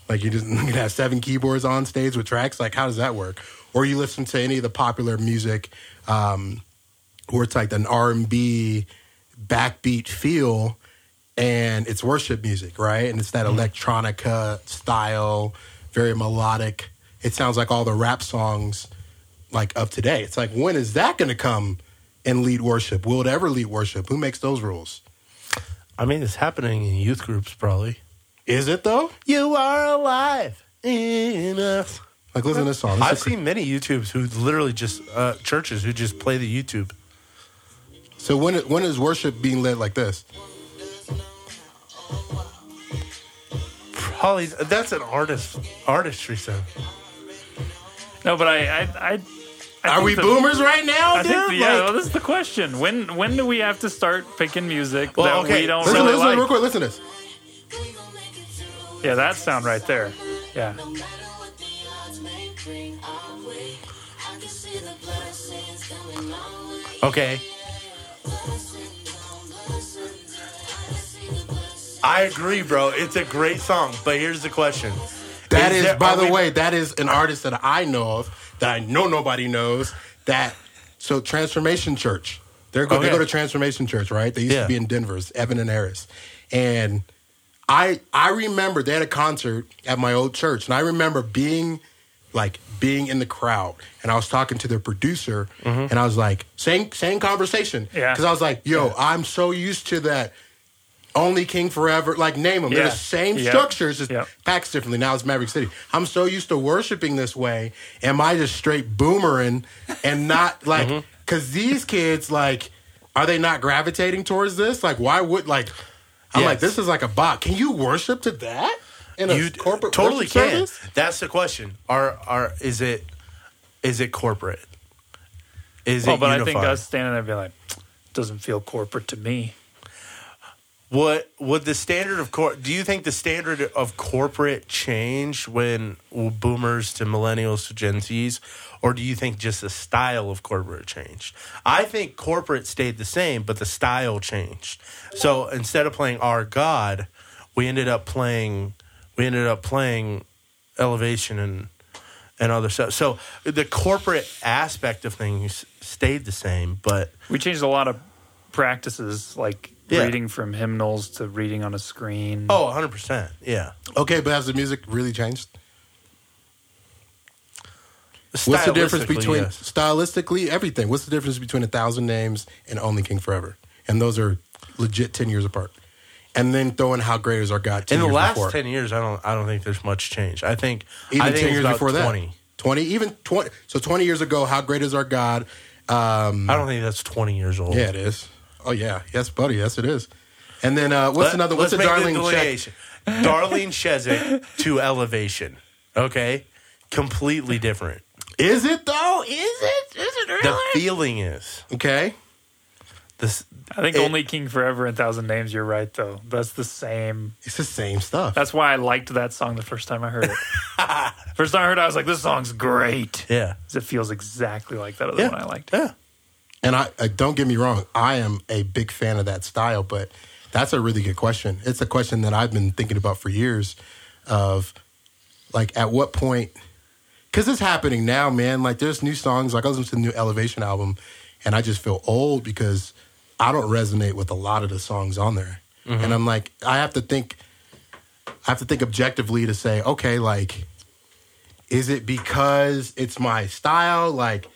Like you just (laughs) gonna have seven keyboards on stage with tracks. Like how does that work? Or you listen to any of the popular music, um, where it's like an R and B backbeat feel, and it's worship music, right? And it's that electronica style, very melodic. It sounds like all the rap songs like of today. It's like when is that going to come and lead worship? Will it ever lead worship? Who makes those rules? I mean, it's happening in youth groups, probably. Is it though? You are alive in us. Like listen to this song. This I've is- seen many YouTubes who literally just uh, churches who just play the YouTube. so when when is worship being led like this? Probably that's an artist artistry sound. No, but I, I, I, I (laughs) Are we boomers right now, I dude? think, yeah, Like- well, this is the question. When when do we have to start picking music Well, that okay, we don't listen, really listen, like? real quick. Listen to this. Yeah, that sound right there. Yeah. Okay. I agree, bro. It's a great song, but here's the question. That is, there- by the we- way, that is an artist that I know of that I know nobody knows. That so Transformation Church. They're go, Okay. they go to Transformation Church, right? They used Yeah. to be in Denver, it's Evan and Harris, and I I remember they had a concert at my old church, and I remember being like being in the crowd, and I was talking to their producer, Mm-hmm. and I was like, same same conversation, Yeah. because I was like, yo, I'm so used to that. Only King Forever, like name them. They're the same Yep. structures, just Yep. packs differently. Now it's Maverick City. I'm so used to worshiping this way. Am I just straight boomering and not (laughs) like? Mm-hmm. Because these kids, like, are they not gravitating towards this? Like, why would like? I'm like, this is like a bot. Can you worship to that in a You corporate totally can. service? That's the question. Are are is it is it corporate? Is Well, it but I think us standing there being like, doesn't feel corporate to me. What would the standard of cor- do you think the standard of corporate change when boomers to millennials to Gen Zs or do you think just the style of corporate changed? I think corporate stayed the same but the style changed. So instead of playing our god, we ended up playing we ended up playing elevation and and other stuff. So the corporate aspect of things stayed the same, but We changed a lot of practices, like Yeah. reading from hymnals to reading on a screen. oh, 100%. Yeah. Okay, but has the music really changed? What's the difference between yes. stylistically everything? What's the difference between a thousand names and Only King Forever? And those are legit ten years apart. And then throwing How Great Is Our God 10 in the years last before. 10 years i don't i don't think there's much change i think even I think 10 years before 20 that 20 even 20 so 20 years ago how great is our god um i don't think that's 20 years old yeah it is oh yeah yes buddy yes it is and then uh what's Let- another what's let's a make the Darlene Zschech delineation. Darlene Zschech (laughs) to elevation okay completely different is it though is it is it really? the feeling is okay this I think it- only King Forever and Thousand Names. You're right, though. That's the same. it's the same stuff That's why I liked that song the first time I heard it. (laughs) first time I heard it, I was like, this song's great. yeah 'Cause It feels exactly like that other yeah one I liked. yeah and I, I don't get me wrong i am a big fan of that style but that's a really good question. It's a question that i've been thinking about for years of like at what point because it's happening now man. Like there's new songs like i was listening to the new elevation album and i just feel old because i don't resonate with a lot of the songs on there. Mm-hmm. And i'm like i have to think i have to think objectively to say okay like is it because it's my style? Like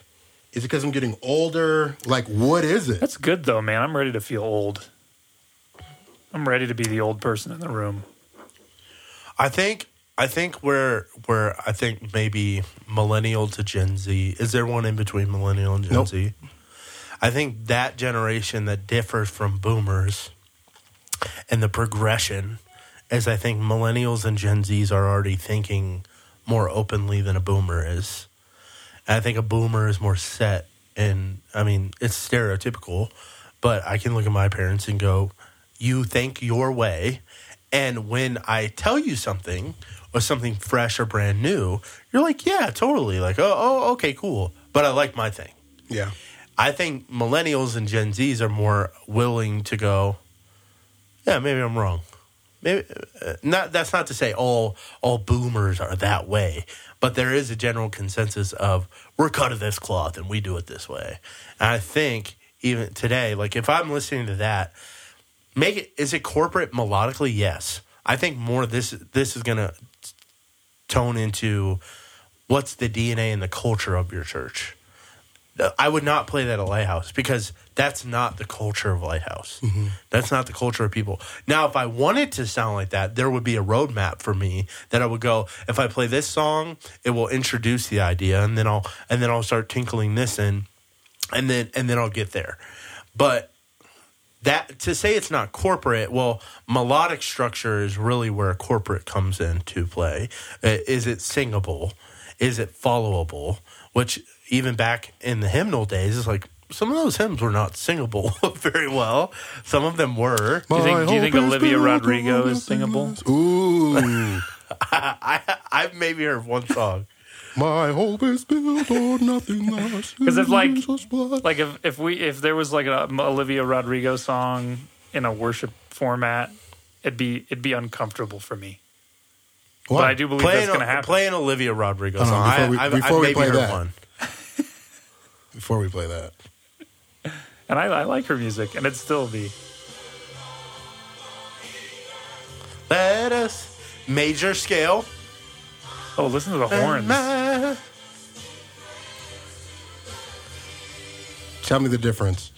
is it because i'm getting older like what is it That's good, though, man. I'm ready to feel old. I'm ready to be the old person in the room. I think I think we're we're I think maybe millennial to Gen Z is there one in between millennial and Gen Nope. Z? I think that generation that differs from boomers and the progression is I think millennials and Gen Zs are already thinking more openly than a boomer is. And I think a boomer is more set and I mean it's stereotypical, but I can look at my parents and go, You think your way and when I tell you something or something fresh or brand new, you're like, Yeah, totally. Like, oh, oh okay, cool. But I like my thing. yeah I think millennials and Gen Zs are more willing to go, Yeah, maybe I'm wrong. Maybe uh, not. That's not to say all all boomers are that way, but there is a general consensus of we're cut of this cloth and we do it this way. And I think even today, like if I'm listening to that, make it is it corporate melodically? Yes, I think more. This this is gonna tone into what's the DNA and the culture of your church. I would not play that at Lighthouse because that's not the culture of Lighthouse. Mm-hmm. That's not the culture of people. Now, if I wanted to sound like that, there would be a roadmap for me that I would go. If I play this song, it will introduce the idea, and then I'll and then I'll start tinkling this in, and then and then I'll get there. But that to say it's not corporate well melodic structure is really where corporate comes into play is it singable is it followable which even back in the hymnal days it's like some of those hymns were not singable (laughs) very well some of them were Do you think, do you think Olivia built Rodrigo is singable? Ooh, (laughs) i i've maybe heard one song my hope is built on nothing less. (laughs) 'Cause if, like- Like if if we if there was like an Olivia Rodrigo song in a worship format, it'd be it'd be uncomfortable for me. But I do believe play that's going to happen. play an olivia rodrigo song on, before we- I, I've, before I've we maybe play heard that. one Before we play that, and I, I like her music, and it'd still be. let us major scale Oh, listen to the horns. tell me the difference.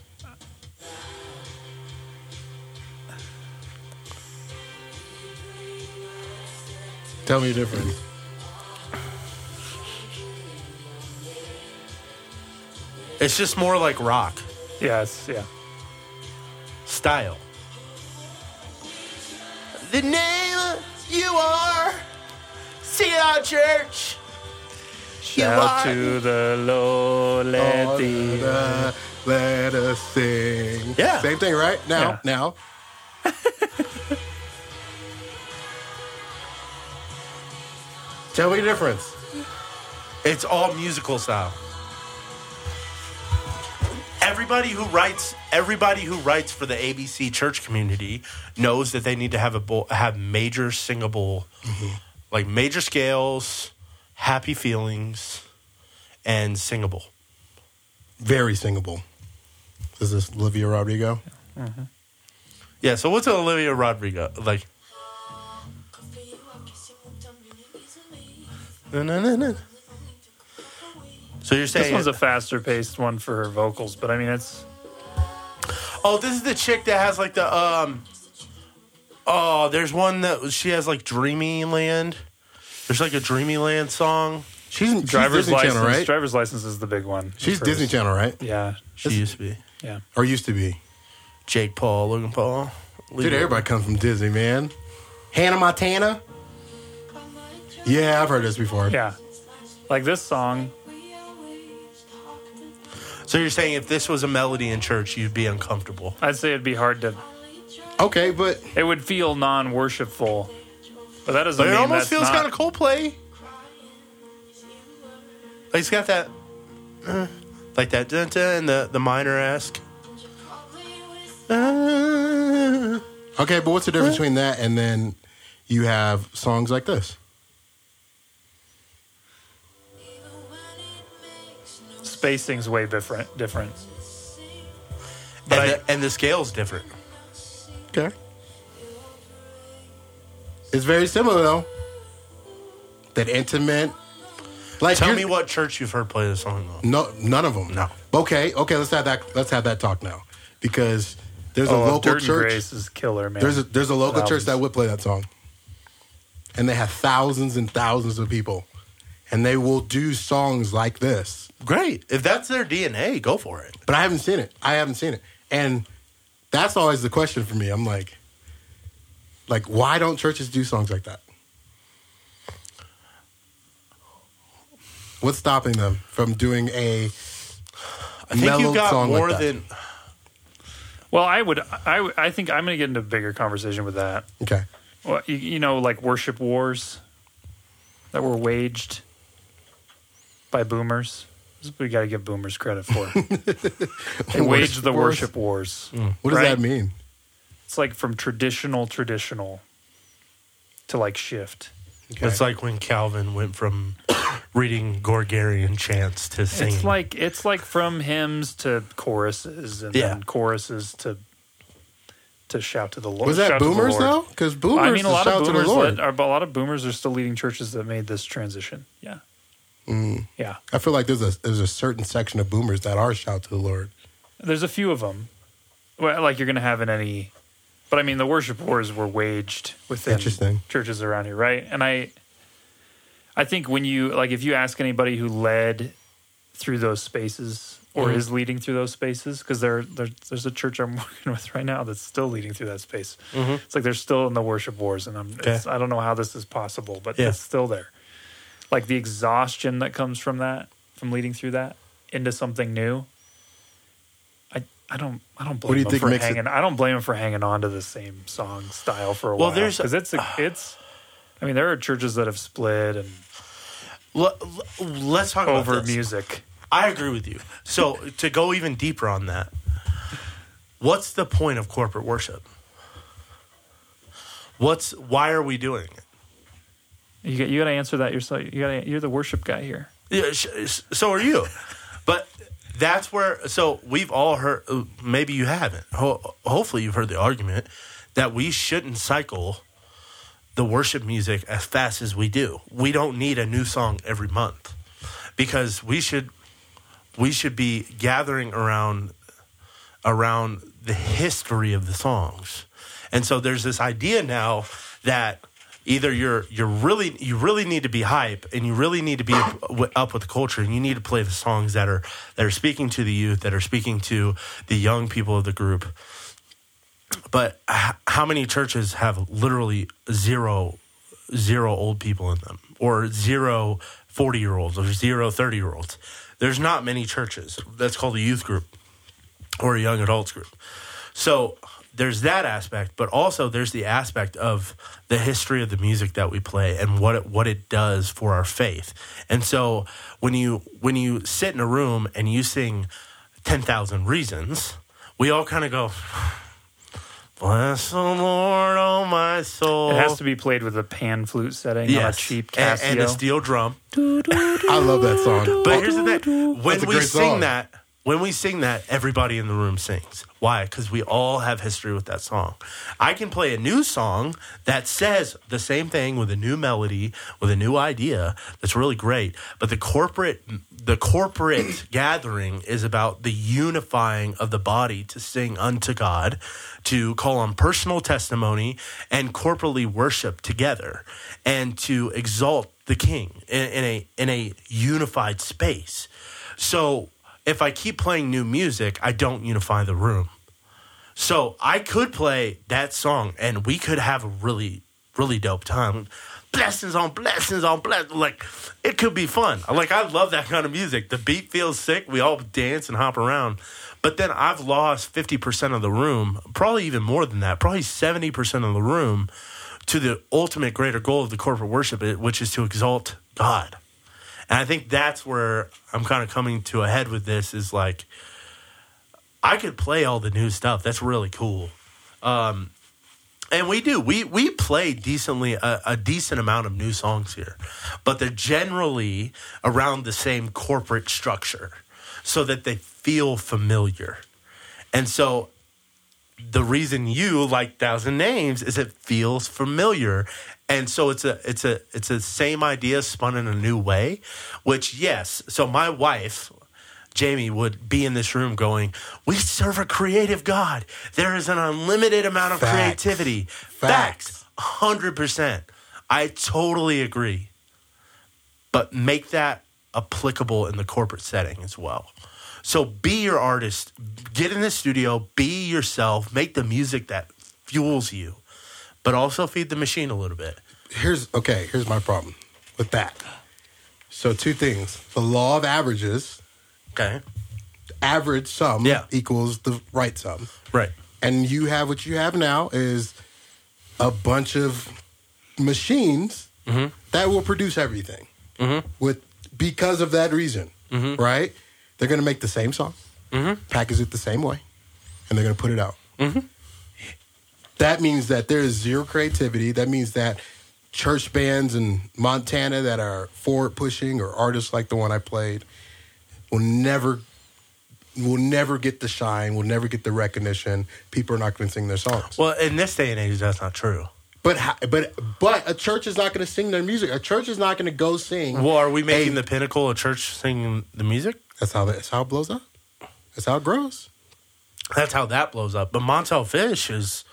Tell me the difference. It's just more like rock Yes, yeah. style. The name you are, see our church. You Shout are- to the Lord, let the uh, let us sing. Yeah. Same thing, right? Now, Yeah. now. (laughs) Tell me the difference. It's all musical style. Everybody who writes, everybody who writes for the ABC church community knows that they need to have a bo- have major singable, mm-hmm. like major scales, happy feelings, and singable. Very singable. Is this Olivia Rodrigo? Uh-huh. Yeah. So what's Olivia Rodrigo like? No, no, no, no. So you're saying This one's a faster paced one for her vocals, but I mean it's Oh, this is the chick that has like the um. Oh, there's one that she has like Dreamy Land. There's like a Dreamy Land song. She's, she's driver's Disney license. Channel, right? Driver's license is the big one. she's First. Disney Channel, right? Yeah, She used to be yeah. Or used to be. Jake Paul, Logan Paul. Dude, everybody comes from Disney, man. Hannah Montana. Yeah, I've heard this before. Yeah. Like this song, So you're saying if this was a melody in church, you'd be uncomfortable. I'd say it'd be hard to. Okay, but It would feel non worshipful, but that doesn't But it mean almost that's feels not. kind of Coldplay. Like it's got that, uh, like that dun, dun, and the the minor esque. Uh, okay, but what's the difference between that and then you have songs like this? Spacing's way different. Different. and, But I- the, and the scale's different. Okay. It's very similar though. That intimate. Like Tell me what church you've heard play this song though. No, none of them. No. Okay, okay. Let's have that. Let's have that talk now, because there's a Oh, local Dirt and church. Grace is killer, man. There's a there's a local Albums. church that would play that song, and they have thousands and thousands of people, and they will do songs like this. Great. If that's their DNA, go for it. But I haven't seen it. I haven't seen it, and that's always the question for me. I'm like, like, why don't churches do songs like that? What's stopping them from doing a I think mellow you got song like more that? than well, I would. I, I think I'm going to get into a bigger conversation with that. okay? Well, you, you know, like worship wars that were waged by boomers. This is we got to give boomers credit for. (laughs) they waged the worship wars. Mm. What does Right. that mean? it's like from traditional traditional to like shift. Okay. It's like when Calvin went from (coughs) reading Gregorian chants to singing. It's like it's like from hymns to choruses and Yeah. then choruses to to shout to the Lord. was that shout boomers though? Because boomers I mean, a lot of boomers. Lord. Led, are, a lot of boomers are still leading churches that made this transition. Yeah, Mm. yeah. I feel like there's a there's a certain section of boomers that are shout to the Lord. There's a few of them. Well, like you're going to have in any, but I mean, the worship wars were waged within churches around here, right? And I, I think when you like, if you ask anybody who led through those spaces or Mm-hmm. is leading through those spaces, because there, there, there's a church I'm (laughs) working with right now that's still leading through that space. It's like they're still in the worship wars, and I'm, it's, Mm-hmm. Okay. I don't know how this is possible, but Yeah. it's still there. Like the exhaustion that comes from that, from leading through that into something new. I, I don't I don't blame do you think for makes it- hanging. I don't blame them for hanging on to the same song style for a Well, while. there's- because it's a, (sighs) it's. I mean, there are churches that have split and L- l- let's talk over about this. music. I agree with you. So (laughs) to go even deeper on that, what's the point of corporate worship? What's why are we doing it? You got you got to answer that yourself. You got you're the worship guy here. Yeah, so are you. But that's where. So we've all heard. Maybe you haven't. Ho- hopefully, you've heard the argument that we shouldn't cycle the worship music as fast as we do. We don't need a new song every month because we should we should be gathering around around the history of the songs. And so there's this idea now that either you're you're really you really need to be hype and you really need to be up, with the culture and you need to play the songs that are that are speaking to the youth that are speaking to the young people of the group. But how many churches have literally zero zero old people in them or zero 40 year olds or zero 30 year olds? There's not many churches. That's called a youth group or a young adults group. So there's that aspect, but also there's the aspect of the history of the music that we play and what it, what it does for our faith. And so when you when you sit in a room and you sing 10,000 reasons, we all kind of go Bless the Lord, oh my soul. It has to be played with a pan flute setting on a cheap and, Casio. and a steel drum. I love that song. But here's the thing: when That's a we great sing song. that, when we sing that, everybody in the room sings. Why? Because we all have history with that song. I can play a new song that says the same thing with a new melody, with a new idea. That's really great. But the corporate, the corporate (clears throat) gathering is about the unifying of the body to sing unto God, to call on personal testimony and corporately worship together, and to exalt the King in, in a in a unified space. So if I keep playing new music, I don't unify the room. So I could play that song and we could have a really, really dope time. Blessings on blessings on blessings. Like, it could be fun. Like, I love that kind of music. The beat feels sick. We all dance and hop around. But then I've lost 50% of the room, probably even more than that, probably 70% of the room to the ultimate greater goal of the corporate worship, which is to exalt God. And I think that's where I'm kind of coming to a head with this is like, I could play all the new stuff. That's really cool. Um, and we do. We we play decently a, a decent amount of new songs here, but they're generally around the same corporate structure, so that they feel familiar. And so, the reason you like Thousand Names is it feels familiar, and so it's a it's a it's a same idea spun in a new way. Which yes, so my wife Jamie would be in this room going, We serve a creative God. There is an unlimited amount of Facts. creativity. Facts. 100%. I totally agree. But make that applicable in the corporate setting as well. So be your artist, get in the studio, be yourself, make the music that fuels you, but also feed the machine a little bit. Here's okay. Here's my problem with that. So two things: the law of averages. Okay. Average sum Yeah. equals the right sum. Right. and you have what you have now is a bunch of machines mm-hmm. that will produce everything mm-hmm. with because of that reason mm-hmm. right they're going to make the same song package it the same way and they're going to put it out that means that there is zero creativity. That means that church bands in Montana that are forward pushing or artists like the one I played will never will never get the shine, will never get the recognition. People are not going to sing their songs. Well, in this day and age, that's not true. But but but a church is not going to sing their music. A church is not going to go sing. Well, are we making a- the pinnacle of church singing the music? That's how that, that's how it blows up. That's how it grows. That's how that blows up. But Montell Fish is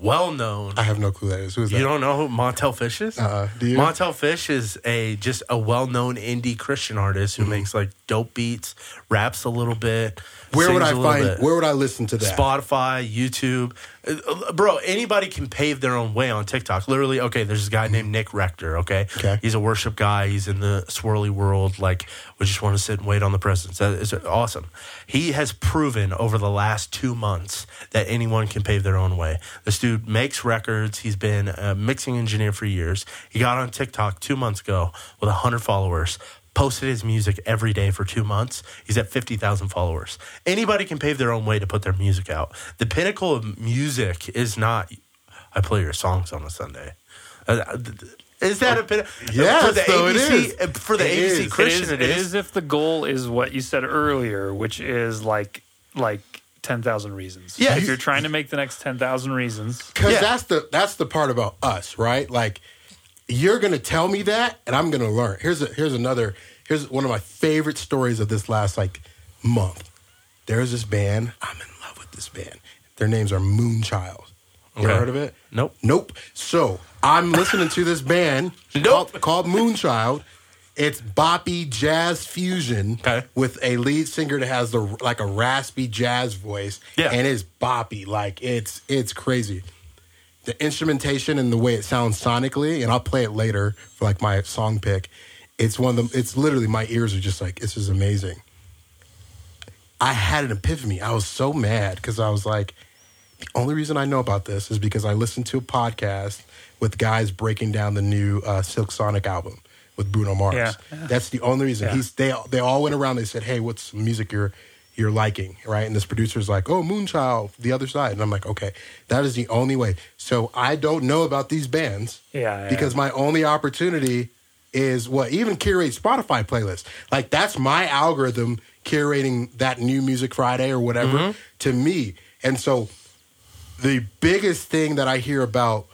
well known. I have no clue that is. Who is that? You don't know who Montell Fish is? Uh-uh. Do you? Montell Fish is a just a well-known indie Christian artist Mm-hmm. who makes like dope beats, raps a little bit. Where would I find? bit. Where would I listen to that? Spotify, YouTube, Uh, bro. Anybody can pave their own way on TikTok. Literally, okay. There's this guy named Nick Rector. Okay, Okay. he's a worship guy. He's in the swirly world. Like, we just want to sit and wait on the presence. That is awesome. He has proven over the last two months that anyone can pave their own way. This dude makes records. He's been a mixing engineer for years. He got on TikTok two months ago with hundred followers posted his music every day for two months. He's at 50,000 followers. Anybody can pave their own way to put their music out. The pinnacle of music is not, I play your songs on a Sunday. Uh, Is that a pin- (laughs) Yes, for the though, it ABC is. for the It ABC is. Christian? it is, it is if the goal is what you said earlier, which is like like ten thousand reasons. Yeah. if you're trying to make the next ten thousand reasons, Because Yeah. that's the that's the part about us, right? Like you're gonna tell me that, and I'm gonna learn. Here's a, here's another. Here's one of my favorite stories of this last like month. There's this band. I'm in love with this band. Their names are Moonchild. You ever heard of it? Nope. Nope. So I'm listening to this band (laughs) Nope. called, called Moonchild. It's boppy jazz fusion Okay. with a lead singer that has the like a raspy jazz voice. Yeah. And it's boppy. Like it's it's crazy. The instrumentation and the way it sounds sonically, and I'll play it later for like my song pick. It's one of the it's literally my ears are just like, this is amazing. I had an epiphany. I was so mad because I was like, the only reason I know about this is because I listened to a podcast with guys breaking down the new uh, Silk Sonic album with Bruno Mars. Yeah, yeah. That's the only reason. Yeah. He's they they all went around. They said, "Hey, what's music you're you're liking?" Right? And this producer's like, "Oh, Moonchild, the other side." And I'm like, "Okay, that is the only way." So I don't know about these bands Yeah, yeah. because my only opportunity is what even curate Spotify playlists. Like that's my algorithm curating that new music Friday or whatever Mm-hmm. to me. And so the biggest thing that I hear about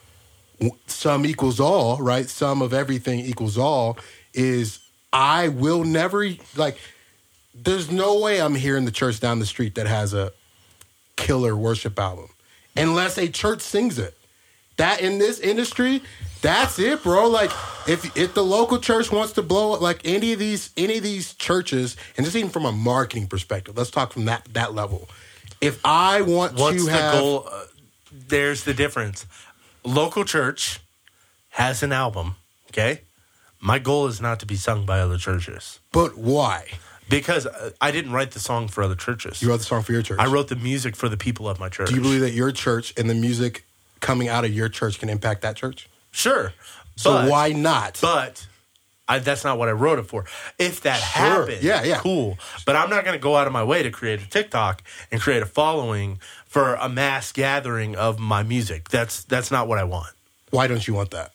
some equals all, right? Some of everything equals all is I will never like there's no way I'm hearing the church down the street that has a killer worship album unless a church sings it. That in this industry, that's it, bro. Like if if the local church wants to blow up like any of these any of these churches, and just even from a marketing perspective, let's talk from that that level. If I want What's to the have goal? Uh, there's the difference. Local church has an album, okay? My goal is not to be sung by other churches but why? Because uh, I didn't write the song for other churches. You wrote the song for your church. I wrote the music for the people of my church. Do you believe that your church and the music coming out of your church can impact that church? Sure. So but, why not? But I, that's not what I wrote it for. If that Sure. happened, Yeah, yeah. cool. But I'm not going to go out of my way to create a TikTok and create a following for a mass gathering of my music. That's that's not what I want. why don't you want that?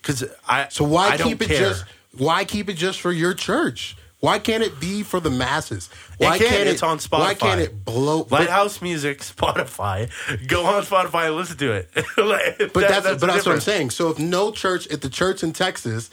Because I So why I keep it care. just why keep it just for your church? Why can't it be for the masses? It Why can. can't It's on Spotify. Why can't it blow? Lighthouse Music, Spotify. Go on Spotify and listen to it. (laughs) Like, But that- that's, but that's what I'm saying. So if no church, if the church in Texas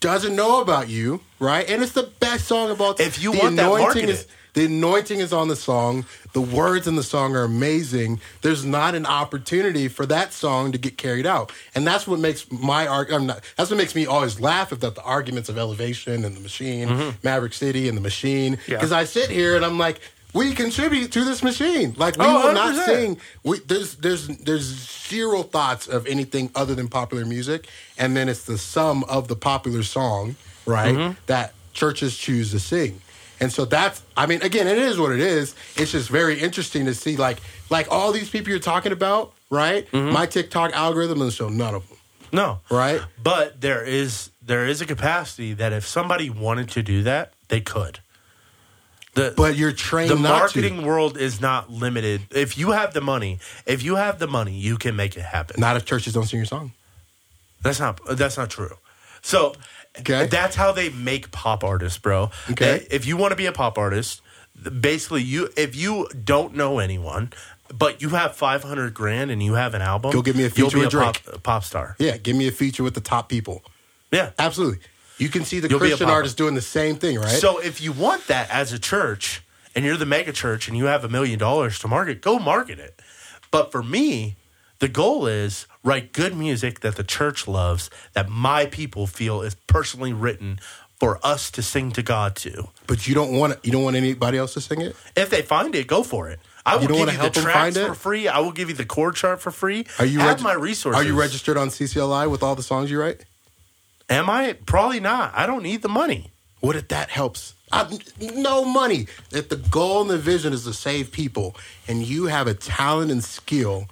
doesn't know about you, right? And it's the best song of all time. If you want that, market is it. The anointing is on the song. The words in the song are amazing. There's not an opportunity for that song to get carried out, and that's what makes my arg. I'm not. That's what makes me always laugh about the arguments of Elevation and the Machine, Mm-hmm. Maverick City and the Machine, Yeah. because I sit here and I'm like. We contribute to this machine. Like we Oh, will not 100%. sing we, there's there's there's zero thoughts of anything other than popular music, and then it's the sum of the popular song, right? Mm-hmm. That churches choose to sing, and so that's I mean, again, it is what it is. It's just very interesting to see like like all these people you're talking about, right? Mm-hmm. My TikTok algorithm will show none of them, No. right? But there is there is a capacity that if somebody wanted to do that, they could. The, but you're trained the marketing to. world is not limited. If you have the money, if you have the money, you can make it happen. Not if churches don't sing your song. That's not that's not true. So Okay. that's how they make pop artists, bro. Okay. They- if you want to be a pop artist, basically you if you don't know anyone, but you have five hundred grand and you have an album, Go give me a you'll feature be with a pop, Drake. a pop star. Yeah, give me a feature with the top people. Yeah. Absolutely. You can see the You'll Christian pop- artists doing the same thing, right? So if you want that as a church and you're the mega church and you have a million dollars to market, go market it. But for me, the goal is write good music that the church loves, that my people feel is personally written for us to sing to God to. but you don't want you don't want anybody else to sing it. If they find it, go for it. I will give you help the tracks find it? for free. I will give you the chord chart for free. Are you have reg- my resources? Are you registered on CCLI with all the songs you write? Am I? Probably not. I don't need the money. What if that helps? I, no money. If the goal and the vision is to save people, and you have a talent and skill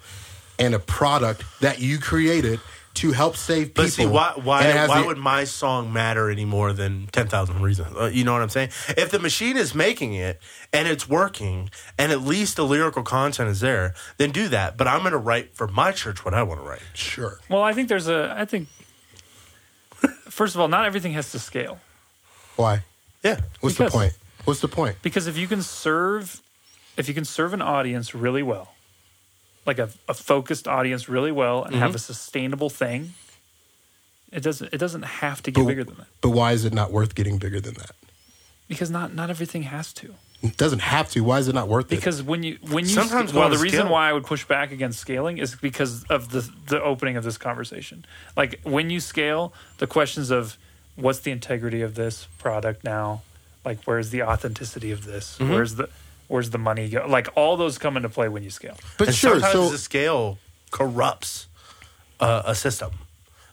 and a product that you created to help save people. But see, why why why the- would my song matter any more than ten thousand reasons? Uh, you know what I'm saying? If the machine is making it and it's working, and at least the lyrical content is there, then do that. But I'm going to write for my church what I want to write. sure? Well, I think there's a. I think first of all, not everything has to scale Why? Yeah, What's Because- the point? What's the point? because if you can serve, if you can serve an audience really well, like a, a focused audience really well, and Mm-hmm. have a sustainable thing, it doesn't. It doesn't have to get But- bigger than that But why is it not worth getting bigger than that? because not not everything has to. It doesn't have to. Why is it not worth it? Because when you when you Sometimes well, the reason scale. why I would push back against scaling is because of the the opening of this conversation. Like when you scale, the questions of what's the integrity of this product now, like where's the authenticity of this, Mm-hmm. where's the where's the money go? Like all those come into play when you scale. But and sure, sometimes so the scale corrupts uh, a system.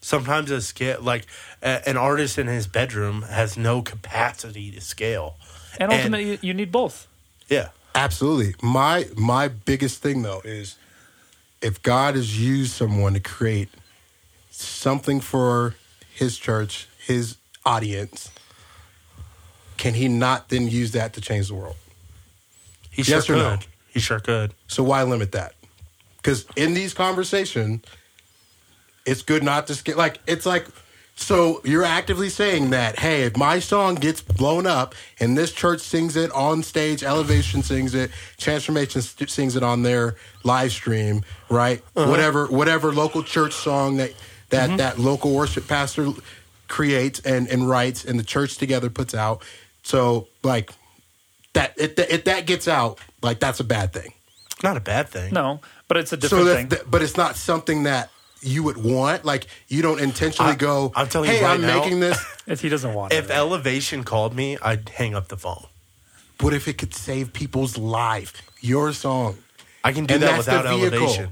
Sometimes a scale, like a, an artist in his bedroom, has no capacity to scale. And ultimately, you, you need both. Yeah, Absolutely. My my biggest thing though is if God has used someone to create something for his church, his audience, can he not then use that to change the world? He Yes sure or could. no? He sure could. So why limit that? Because in these conversations, it's good not to skip. Like it's like, so you're actively saying that, hey, if my song gets blown up and this church sings it on stage, Elevation sings it, Transformation st- sings it on their live stream, right? Uh-huh. Whatever, whatever local church song that that mm-hmm. that local worship pastor creates and and writes, and the church together puts out. So like that, if, if that gets out, like that's a bad thing. Not a bad thing. No, but it's a different so thing. that's, but it's not something that you would want. Like you don't intentionally I- go. I'm telling you hey, right I'm now- making this. if he doesn't want If it, if Elevation called me, I'd hang up the phone. what if it could save people's life? Your song, I can do And that that's the without vehicle. elevation.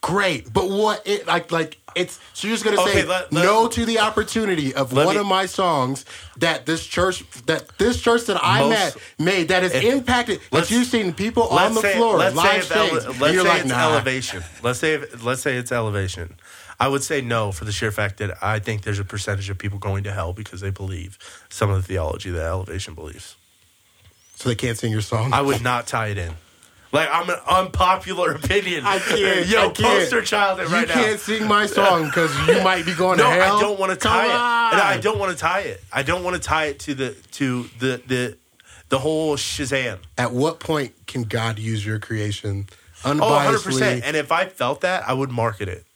Great. But what it like like it's so you're just gonna Okay, say let- let- no to the opportunity of one me- of my songs that this church that this church that I Most- met made that has impacted. That you've seen people on the say, floor, let's say, live if ele- let's say like, it's nah. elevation. Let's say if, let's say it's elevation. I would say no for the sheer fact that I think there's a percentage of people going to hell because they believe some of the theology that elevation believes. So they can't sing your song. I would not tie it in. Like I'm an unpopular opinion. I can't. Yo, I can't. poster child it you right now. You can't sing my song because you might be going No, to hell. I don't want to Come tie it. on. And I don't want to tie it. I don't want to tie it to the to the the the whole Shazam. At what point can God use your creation Oh, unbiasedly? 100%. And if I felt that, I would market it.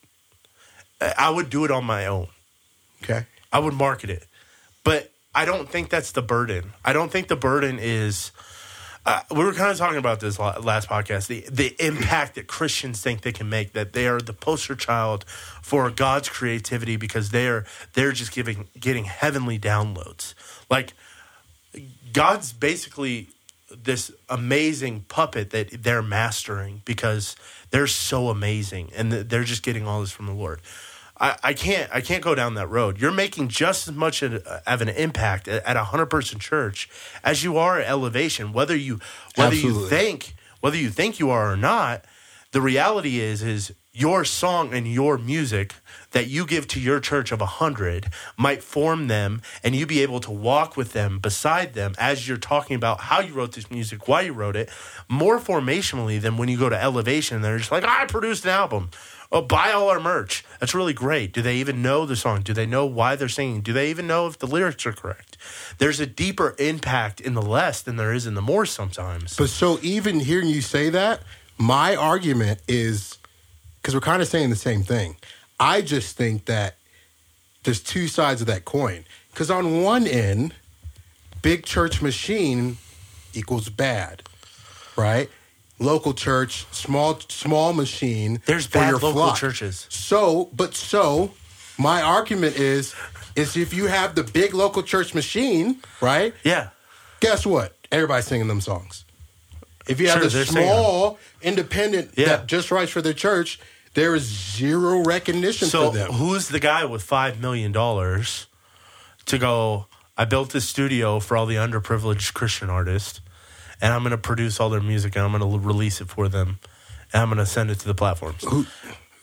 I would do it on my own. okay. I would market it. But I don't think that's the burden. I don't think the burden is. Uh, we were kind of talking about this last podcast the the impact that Christians think they can make that they are the poster child for God's creativity because they're they're just giving getting heavenly downloads like God's basically this amazing puppet that they're mastering because they're so amazing and they're just getting all this from the Lord. I, I can't I can't go down that road. You're making just as much of of an impact at at a hundred person church as you are at elevation. Whether you whether you think whether you think you are or not, the reality is is your song and your music that you give to your church of a hundred might form them and you be able to walk with them beside them as you're talking about how you wrote this music, why you wrote it, more formationally than when you go to elevation. And they're just like, I produced an album. Oh, buy all our merch. That's really great. Do they even know the song? Do they know why they're singing? Do they even know if the lyrics are correct? There's a deeper impact in the less than there is in the more sometimes. But so even hearing you say that, my argument is because we're kind of saying the same thing. I just think that there's two sides of that coin. Because on one end, big church machine equals bad, right? Local church, small small machine. There's for bad your local flock. churches. So, but so, my argument is, is if you have the big local church machine, right? Yeah. guess what? Everybody's singing them songs. If you have Sure, the small independent Yeah. that just writes for their church, there is zero recognition So for them. who's the guy with five million dollars to go? I built this studio for all the underprivileged Christian artists, and I'm going to produce all their music and I'm going to release it for them, and I'm going to send it to the platforms.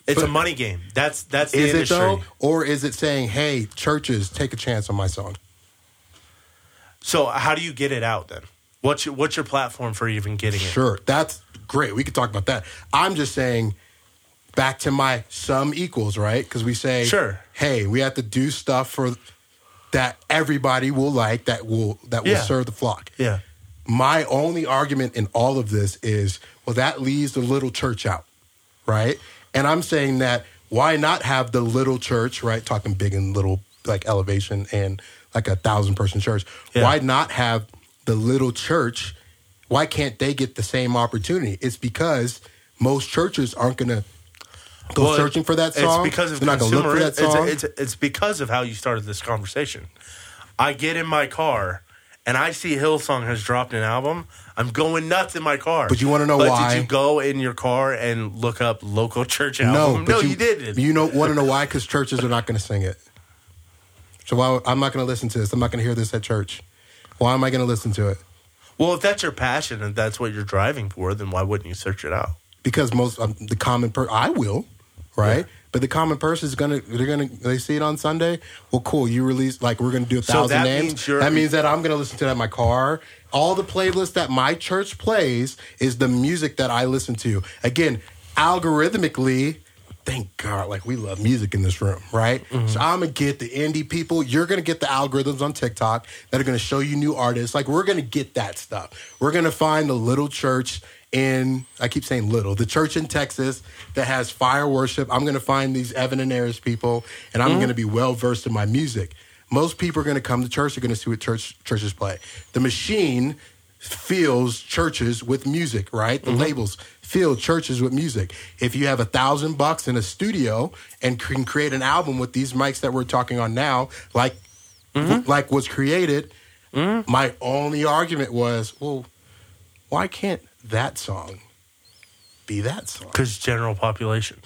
it's a money game. That's that's the is it industry. though, or is it saying, "Hey, churches, take a chance on my song"? So how do you get it out then? What's your, what's your platform for even getting it? Sure, that's great. We could talk about that. I'm just saying, back to my sum equals right because we say, Sure. hey, we have to do stuff for that everybody will like that will that will Yeah. serve the flock. Yeah. My only argument in all of this is well that leaves the little church out right? And i'm saying that why not have the little church right? Talking big and little like elevation and like a thousand person church. Yeah. why not have the little church? Why can't they get the same opportunity? It's because most churches aren't going to go Well, searching for that song. It's because of they're not going to look for that consumer- It's, it's, it's because of how you started this conversation. I get in my car and I see Hillsong has dropped an album. I'm going nuts in my car. But you wanna know but why? Did you go in your car and look up local church no album? but no, you, didn't. you know want to know why because churches are not going to sing it so why i'm not going to listen to this i'm not going to hear this at church why am i going to listen to it well, if that's your passion and that's what you're driving for, then why wouldn't you search it out? because most um, the common per I will, right? But the common person is gonna they're gonna they see it on Sunday. Well, cool. You release like we're gonna do a So thousand that names. means that means that I'm gonna listen to that in my car. All the playlists that my church plays is the music that I listen to. Again, algorithmically. Thank God, like we love music in this room, right? Mm-hmm. So I'm gonna get the indie people. You're gonna get the algorithms on TikTok that are gonna show you new artists. Like we're gonna get that stuff. We're gonna find the little church in I keep saying little, the church in Texas that has fire worship. I'm gonna find these Evan and Ayers people, and I'm mm-hmm. gonna be well versed in my music. Most people are gonna come to church. They're gonna see what church churches play. The machine fills churches with music, right? The mm-hmm. labels fill churches with music. If you have a thousand bucks in a studio and can create an album with these mics that we're talking on now, like mm-hmm. like was created, my only argument was, well, why can't that song be that song? Because general population.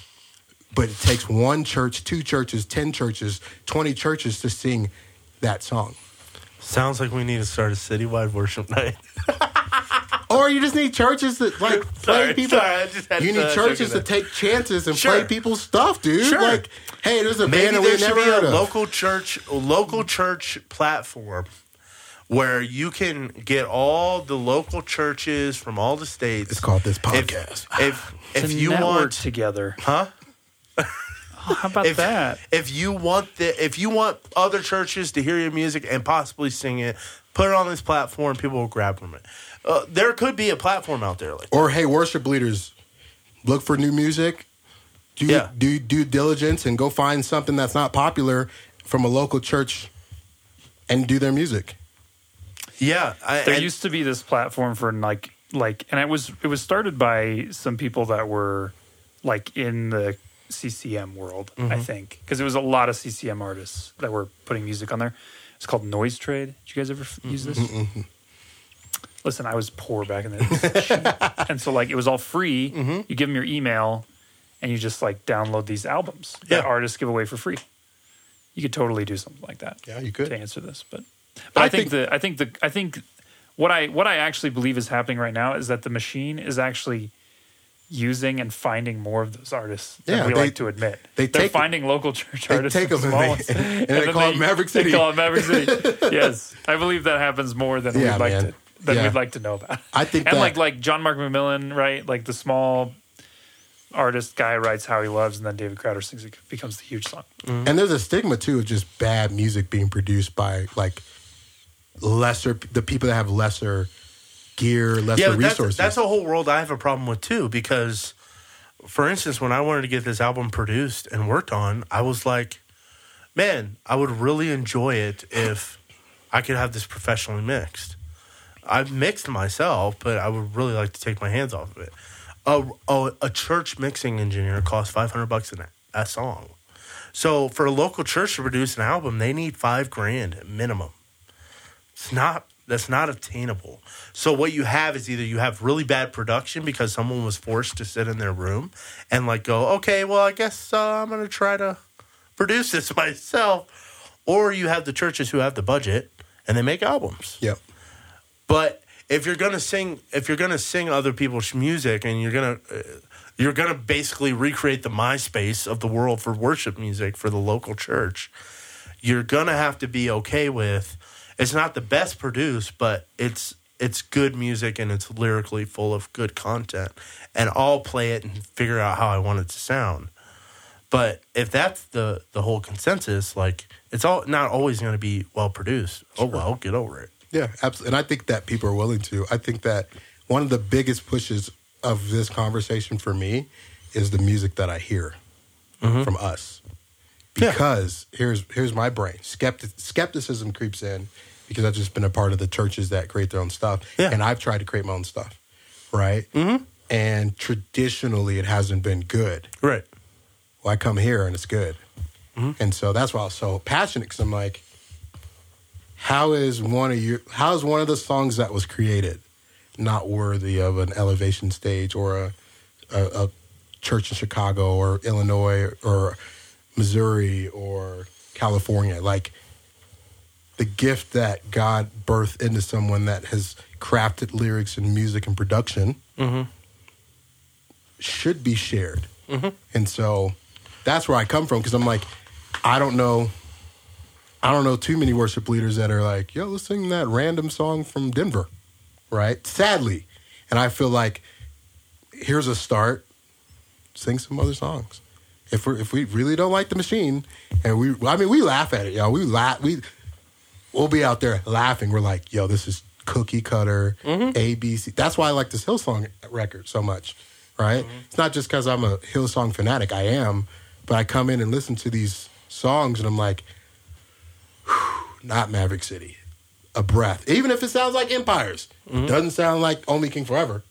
But it takes one church, two churches, ten churches, twenty churches to sing that song. Sounds like we need to start a citywide worship night. (laughs) Or you just need churches that like (laughs) play Sorry, people. sorry, I just had you need joke uh, churches to take chances and Sure. play people's stuff, dude. Sure. Like, hey, there's a Maybe band that there we should never be heard a of. local church, local church platform where you can get all the local churches from all the states. It's called this If podcast. if, if To you network want, together, huh? how about If that? if you want the if you want other churches to hear your music and possibly sing it, put it on this platform. People will grab from it. Uh, there could be a platform out there like or hey, worship leaders, look for new music. Do Yeah. do due diligence and go find something that's not popular from a local church and do their music. Yeah. I, there used to be this platform for like like and it was it was started by some people that were like in the CCM world, Mm-hmm. I think, because it was a lot of CCM artists that were putting music on there. It's called NoiseTrade. Did you guys ever f- use this? Listen, I was poor back in the day, (laughs) and so like it was all free. Mm-hmm. You give them your email, and you just like download these albums that Yeah. artists give away for free. You could totally do something like that Yeah, you could. to answer this, but but I, I think, think- the I think the I think what I what I actually believe is happening right now is that the machine is actually using and finding more of those artists than Yeah, we they- like to admit. they They're take- fing local church they artists. take and 'em and they- ones, (laughs) and they call 'em Maverick City. They call 'em Maverick City. yes, I believe that happens more than Yeah, we'd like man. to than Yeah. we'd like to know about. I think and that- like like John Mark McMillan, right? Like the small artist guy writes how he loves, and then David Crowder sings it becomes the huge song. And there's a stigma too of just bad music being produced by like lesser the people that have lesser gear, lesser yeah, but that's, resources. that's a whole world I have a problem with too. Because, for instance, when I wanted to get this album produced and worked on, I was like, man, I would really enjoy it if I could have this professionally mixed. I've mixed myself, but I would really like to take my hands off of it. A, a, a church mixing engineer costs 500 bucks a, a song. So for a local church to produce an album, they need five grand minimum. It's not that's not attainable. So what you have is either you have really bad production because someone was forced to sit in their room and like go, okay, well I guess uh, I'm gonna try to produce this (laughs) myself, or you have the churches who have the budget and they make albums. Yep. But if you're gonna sing, if you're gonna sing other people's music, and you're gonna, uh, you're gonna basically recreate the MySpace of the world for worship music for the local church. You're gonna have to be okay with. It's not the best produced, but it's it's good music and it's lyrically full of good content, and I'll play it and figure out how I want it to sound. But if that's the the whole consensus, like it's all not always going to be well produced. Oh well, get over it. Yeah, absolutely. And I think that people are willing to. I think that one of the biggest pushes of this conversation for me is the music that I hear mm-hmm. from us. Yeah. Because here's here's my brain. Skeptic, skepticism creeps in because I've just been a part of the churches that create their own stuff, Yeah. and I've tried to create my own stuff, right? Mm-hmm. And traditionally, it hasn't been good. Right. Well, I come here and it's good. And so that's why I was so passionate because I'm like, how is one of your how is one of the songs that was created not worthy of an elevation stage or a a, a church in Chicago or Illinois or Missouri or California? Like the gift that God birthed into someone that has crafted lyrics and music and production mm-hmm. should be shared. Mm-hmm. And so that's where I come from because I'm like, I don't know. I don't know too many worship leaders that are like, yo, let's sing that random song from Denver, right? Sadly. And I feel like here's a start, sing some other songs. If we if we really don't like the machine, and we I mean we laugh at it, yo. We laugh we we'll be out there laughing. We're like, yo, this is cookie cutter, mm-hmm. ABC. That's why I like this Hillsong record so much, right? Mm-hmm. It's not just because I'm a Hillsong fanatic. I am, but I come in and listen to these songs and I'm like, not Maverick City. A breath. Even if it sounds like Empires. Mm-hmm. Doesn't sound like Only King Forever.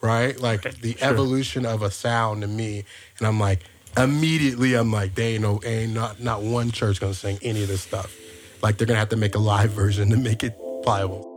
Right? Like the evolution of a sound to me. And I'm like, immediately I'm like, they ain't no ain't not not one church gonna sing any of this stuff. Like they're gonna have to make a live (laughs) version to make it pliable.